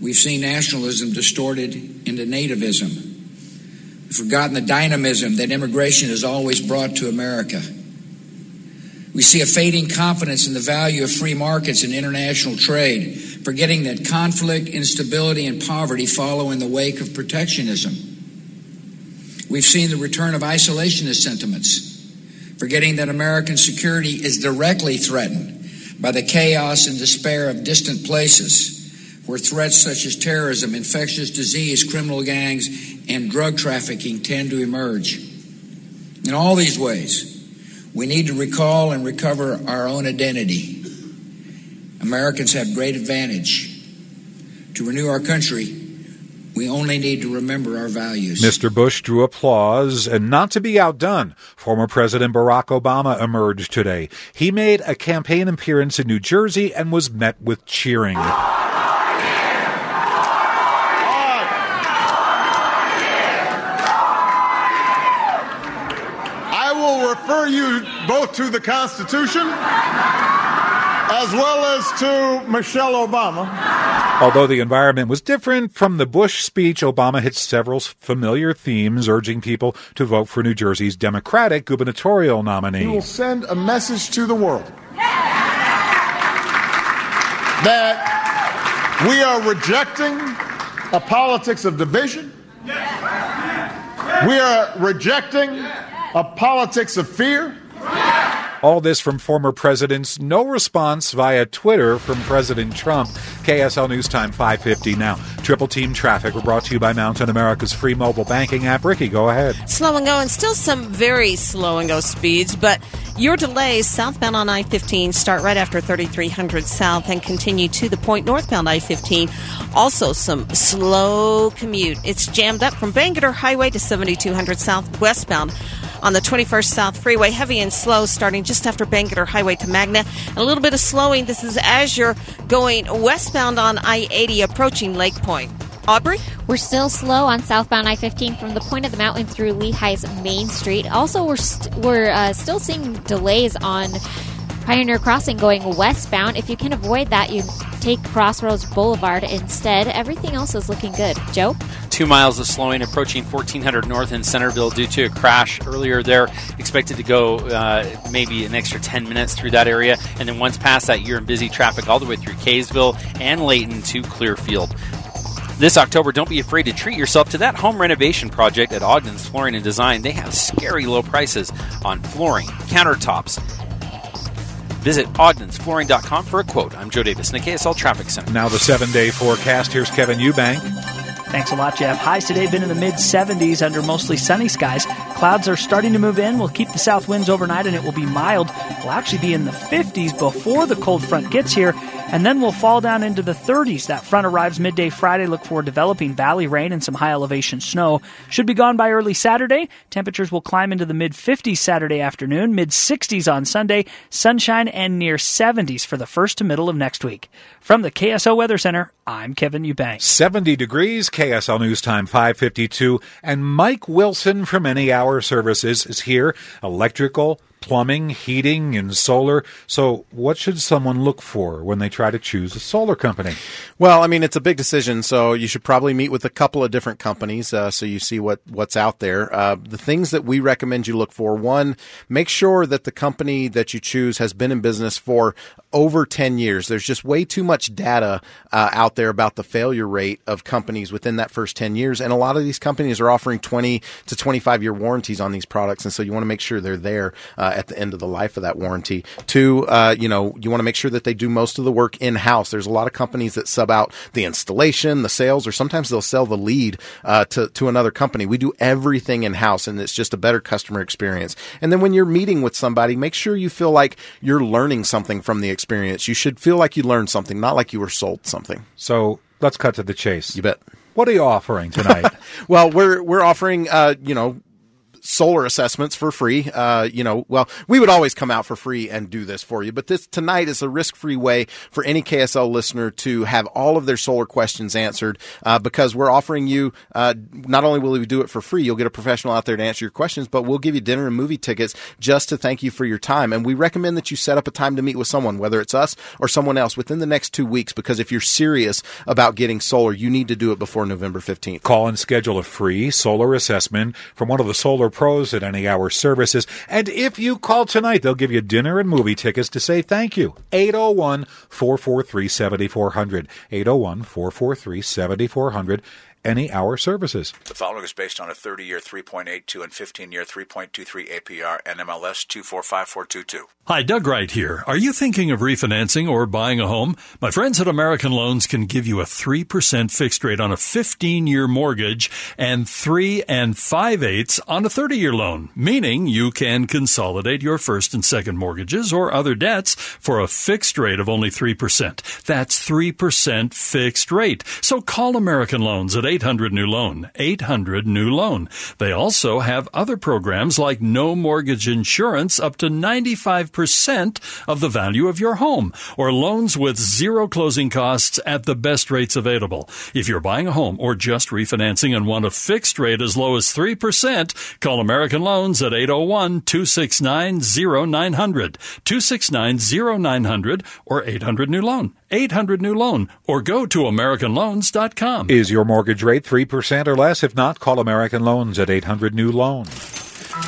We've seen nationalism distorted into nativism. We've forgotten the dynamism that immigration has always brought to America. We see a fading confidence in the value of free markets and international trade, forgetting that conflict, instability, and poverty follow in the wake of protectionism. We've seen the return of isolationist sentiments, forgetting that American security is directly threatened by the chaos and despair of distant places where threats such as terrorism, infectious disease, criminal gangs, and drug trafficking tend to emerge. In all these ways, we need to recall and recover our own identity. Americans have great advantage. To renew our country, we only need to remember our values. Mr. Bush drew applause, and not to be outdone, former President Barack Obama emerged today. He made a campaign appearance in New Jersey and was met with cheering. I will refer you both to the Constitution as well as to Michelle Obama. Although the environment was different from the Bush speech, Obama hit several familiar themes, urging people to vote for New Jersey's Democratic gubernatorial nominee. We will send a message to the world that we are rejecting a politics of division. We are rejecting a politics of fear. All this from former presidents. No response via Twitter from President Trump. KSL News Time 550 now. Triple team traffic. We're brought to you by Mountain America's free mobile banking app. Ricky, go ahead. Slow and go, and still some very slow and go speeds, but your delays southbound on I 15 start right after 3300 south and continue to the point northbound I 15. Also, some slow commute. It's jammed up from Bangerter Highway to 7200 south westbound on the 21st South Freeway. Heavy and slow starting just after Bangerter Highway to Magna. And a little bit of slowing. This is as you're going westbound on I 80 approaching Lake Point. Aubrey? We're still slow on southbound I 15 from the point of the mountain through Lehi's Main Street. Also, we're, st- we're uh, still seeing delays on Pioneer Crossing going westbound. If you can avoid that, you take Crossroads Boulevard instead. Everything else is looking good. Joe? Two miles of slowing approaching 1400 North in Centerville due to a crash earlier there. Expected to go uh, maybe an extra 10 minutes through that area. And then once past that, you're in busy traffic all the way through Kaysville and Layton to Clearfield. This October, don't be afraid to treat yourself to that home renovation project at Ogden's Flooring and Design. They have scary low prices on flooring, countertops. Visit ogdensflooring.com for a quote. I'm Joe Davis in the KSL Traffic Center. Now the seven day forecast. Here's Kevin Eubank. Thanks a lot, Jeff. Highs today been in the mid 70s under mostly sunny skies. Clouds are starting to move in. We'll keep the south winds overnight and it will be mild. We'll actually be in the 50s before the cold front gets here, and then we'll fall down into the 30s. That front arrives midday Friday. Look for developing valley rain and some high elevation snow. Should be gone by early Saturday. Temperatures will climb into the mid 50s Saturday afternoon, mid 60s on Sunday, sunshine and near 70s for the first to middle of next week. From the KSL Weather Center, I'm Kevin Eubanks. 70 degrees, KSL News Time 552. And Mike Wilson from Any Hour Services is here. Electrical, plumbing, heating, and solar. So, what should someone look for when they try to choose a solar company? Well, I mean, it's a big decision, so you should probably meet with a couple of different companies uh, so you see what what's out there. Uh, the things that we recommend you look for: one, make sure that the company that you choose has been in business for over 10 years. There's just way too much data uh, out there about the failure rate of companies within that first 10 years. And a lot of these companies are offering 20 to 25 year warranties on these products. And so you want to make sure they're there uh, at the end of the life of that warranty. Two, uh, you know, you want to make sure that they do most of the work in house. There's a lot of companies that sub out the installation, the sales, or sometimes they'll sell the lead uh, to, to another company. We do everything in house and it's just a better customer experience. And then when you're meeting with somebody, make sure you feel like you're learning something from the experience experience. You should feel like you learned something, not like you were sold something. So let's cut to the chase. You bet. What are you offering tonight? well, we're we're offering, uh, you know, solar assessments for free. Uh, you know, well, we would always come out for free and do this for you, but this tonight is a risk-free way for any KSL listener to have all of their solar questions answered uh, because we're offering you. Uh, not only will we do it for free, you'll get a professional out there to answer your questions, but we'll give you dinner and movie tickets just to thank you for your time. And we recommend that you set up a time to meet with someone, whether it's us or someone else, within the next two weeks. Because if you're serious about getting solar, you need to do it before November 15th. Call and schedule a free solar assessment from one of the solar pros at any hour services. And if you call tonight, they'll give you dinner and movie tickets to say thank you. 801 443 7400. 801 443 7400 any hour services. The following is based on a 30 year 3.82 and 15 year 3.23 APR NMLS 245422. Hi, Doug Wright here. Are you thinking of refinancing or buying a home? My friends at American Loans can give you a 3% fixed rate on a 15 year mortgage and 3 and 5 eighths on a 30 year loan, meaning you can consolidate your first and second mortgages or other debts for a fixed rate of only 3%. That's 3% fixed rate. So call American Loans at 800 New Loan. 800 New Loan. They also have other programs like no mortgage insurance up to 95% of the value of your home, or loans with zero closing costs at the best rates available. If you're buying a home or just refinancing and want a fixed rate as low as 3%, call American Loans at 801 269 0900, 269 0900, or 800 New Loan. 800 New Loan, or go to AmericanLoans.com. Is your mortgage rate 3% or less? If not, call American Loans at 800 New Loan.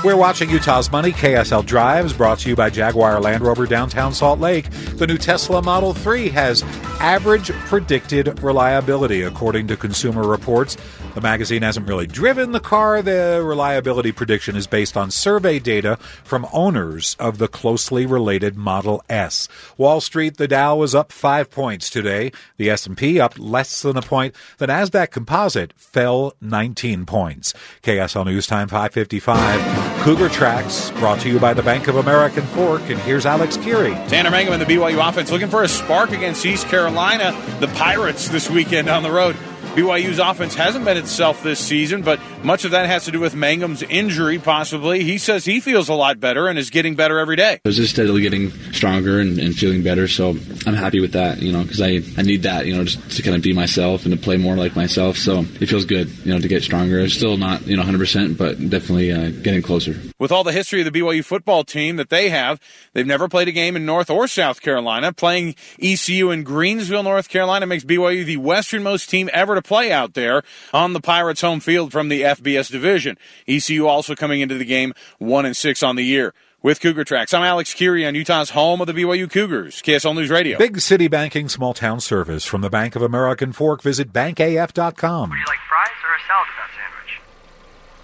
We're watching Utah's Money. KSL Drives brought to you by Jaguar Land Rover downtown Salt Lake. The new Tesla Model 3 has average predicted reliability, according to Consumer Reports. The magazine hasn't really driven the car. The reliability prediction is based on survey data from owners of the closely related Model S. Wall Street, the Dow was up five points today. The S&P up less than a point. The Nasdaq Composite fell 19 points. KSL News Time 555. Cougar Tracks brought to you by the Bank of American Fork. And here's Alex Kirry. Tanner Mangum and the BYU offense looking for a spark against East Carolina. The Pirates this weekend on the road. BYU's offense hasn't been itself this season, but much of that has to do with Mangum's injury, possibly. He says he feels a lot better and is getting better every day. I was just steadily getting stronger and, and feeling better, so I'm happy with that, you know, because I, I need that, you know, just to kind of be myself and to play more like myself. So it feels good, you know, to get stronger. I'm still not, you know, 100%, but definitely uh, getting closer. With all the history of the BYU football team that they have, they've never played a game in North or South Carolina. Playing ECU in Greenville, North Carolina makes BYU the westernmost team ever to play out there on the Pirates' home field from the FBS division. ECU also coming into the game one and six on the year. With Cougar Tracks, I'm Alex Kirry on Utah's home of the BYU Cougars, KSL News Radio. Big City Banking Small Town Service from the Bank of American Fork. Visit bankaf.com. Would you like fries or a salad with that sandwich?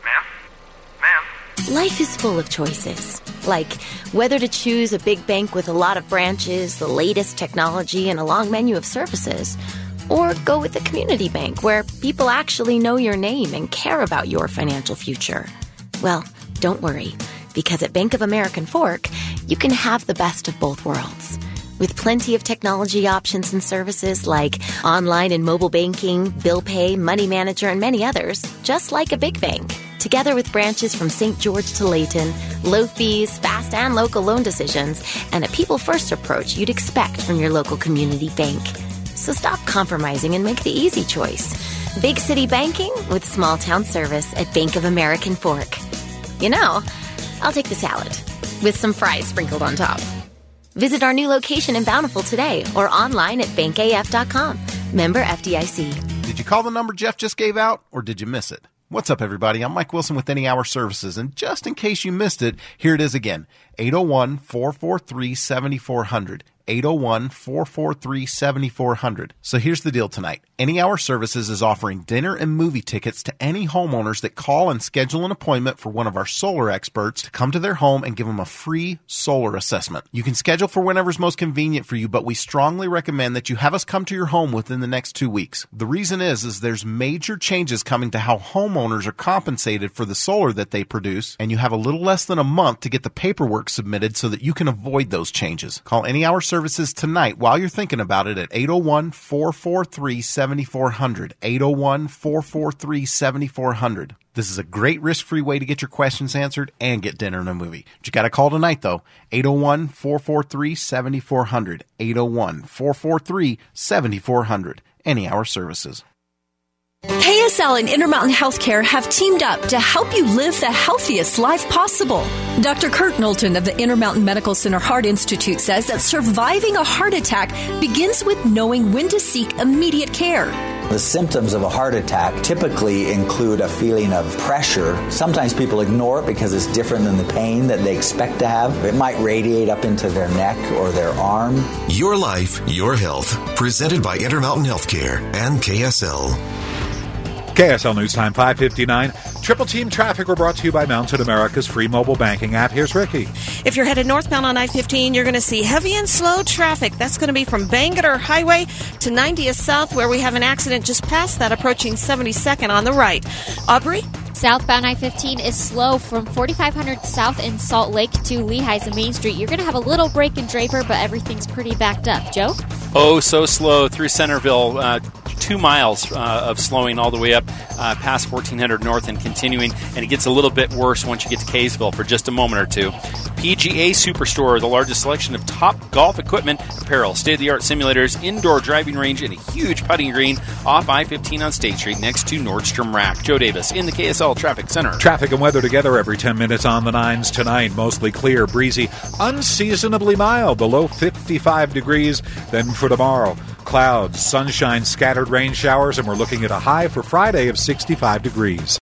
Ma'am? Ma'am? Life is full of choices, like whether to choose a big bank with a lot of branches, the latest technology, and a long menu of services, or go with a community bank where people actually know your name and care about your financial future. Well, don't worry, because at Bank of American Fork, you can have the best of both worlds. With plenty of technology options and services like online and mobile banking, bill pay, money manager, and many others, just like a big bank. Together with branches from St. George to Layton, low fees, fast and local loan decisions, and a people first approach you'd expect from your local community bank. So stop compromising and make the easy choice. Big city banking with small town service at Bank of American Fork. You know, I'll take the salad with some fries sprinkled on top. Visit our new location in Bountiful today or online at bankaf.com. Member FDIC. Did you call the number Jeff just gave out or did you miss it? What's up, everybody? I'm Mike Wilson with Any Hour Services, and just in case you missed it, here it is again 801 443 7400. 801 443 7400. So here's the deal tonight. Any Hour Services is offering dinner and movie tickets to any homeowners that call and schedule an appointment for one of our solar experts to come to their home and give them a free solar assessment. You can schedule for whenever's most convenient for you, but we strongly recommend that you have us come to your home within the next two weeks. The reason is, is there's major changes coming to how homeowners are compensated for the solar that they produce, and you have a little less than a month to get the paperwork submitted so that you can avoid those changes. Call Any Hour Services tonight while you're thinking about it at 801 443 7400. 801 443 7400. This is a great risk free way to get your questions answered and get dinner and a movie. But you got to call tonight, though 801 443 7400. 801 443 7400. Any hour services. KSL and Intermountain Healthcare have teamed up to help you live the healthiest life possible. Dr. Kirk Knowlton of the Intermountain Medical Center Heart Institute says that surviving a heart attack begins with knowing when to seek immediate care. The symptoms of a heart attack typically include a feeling of pressure. Sometimes people ignore it because it's different than the pain that they expect to have. It might radiate up into their neck or their arm. Your life, your health. Presented by Intermountain Healthcare and KSL. KSL News Time 559. Triple Team Traffic were brought to you by Mountain America's free mobile banking app. Here's Ricky. If you're headed northbound on I 15, you're going to see heavy and slow traffic. That's going to be from Bangerter Highway to 90th South, where we have an accident just past that, approaching 72nd on the right. Aubrey? Southbound I 15 is slow from 4500 South in Salt Lake to Lehi's and Main Street. You're going to have a little break in Draper, but everything's pretty backed up. Joe? Oh, so slow through Centerville. Uh, two miles uh, of slowing all the way up uh, past 1400 North and continuing, and it gets a little bit worse once you get to Kaysville for just a moment or two. PGA Superstore, the largest selection of top golf equipment, apparel, state of the art simulators, indoor driving range, and a huge putting green off I 15 on State Street next to Nordstrom Rack. Joe Davis in the KSL Traffic Center. Traffic and weather together every 10 minutes on the nines tonight. Mostly clear, breezy, unseasonably mild, the low 55 degrees. Then for tomorrow, clouds, sunshine, scattered rain showers, and we're looking at a high for Friday of 65 degrees.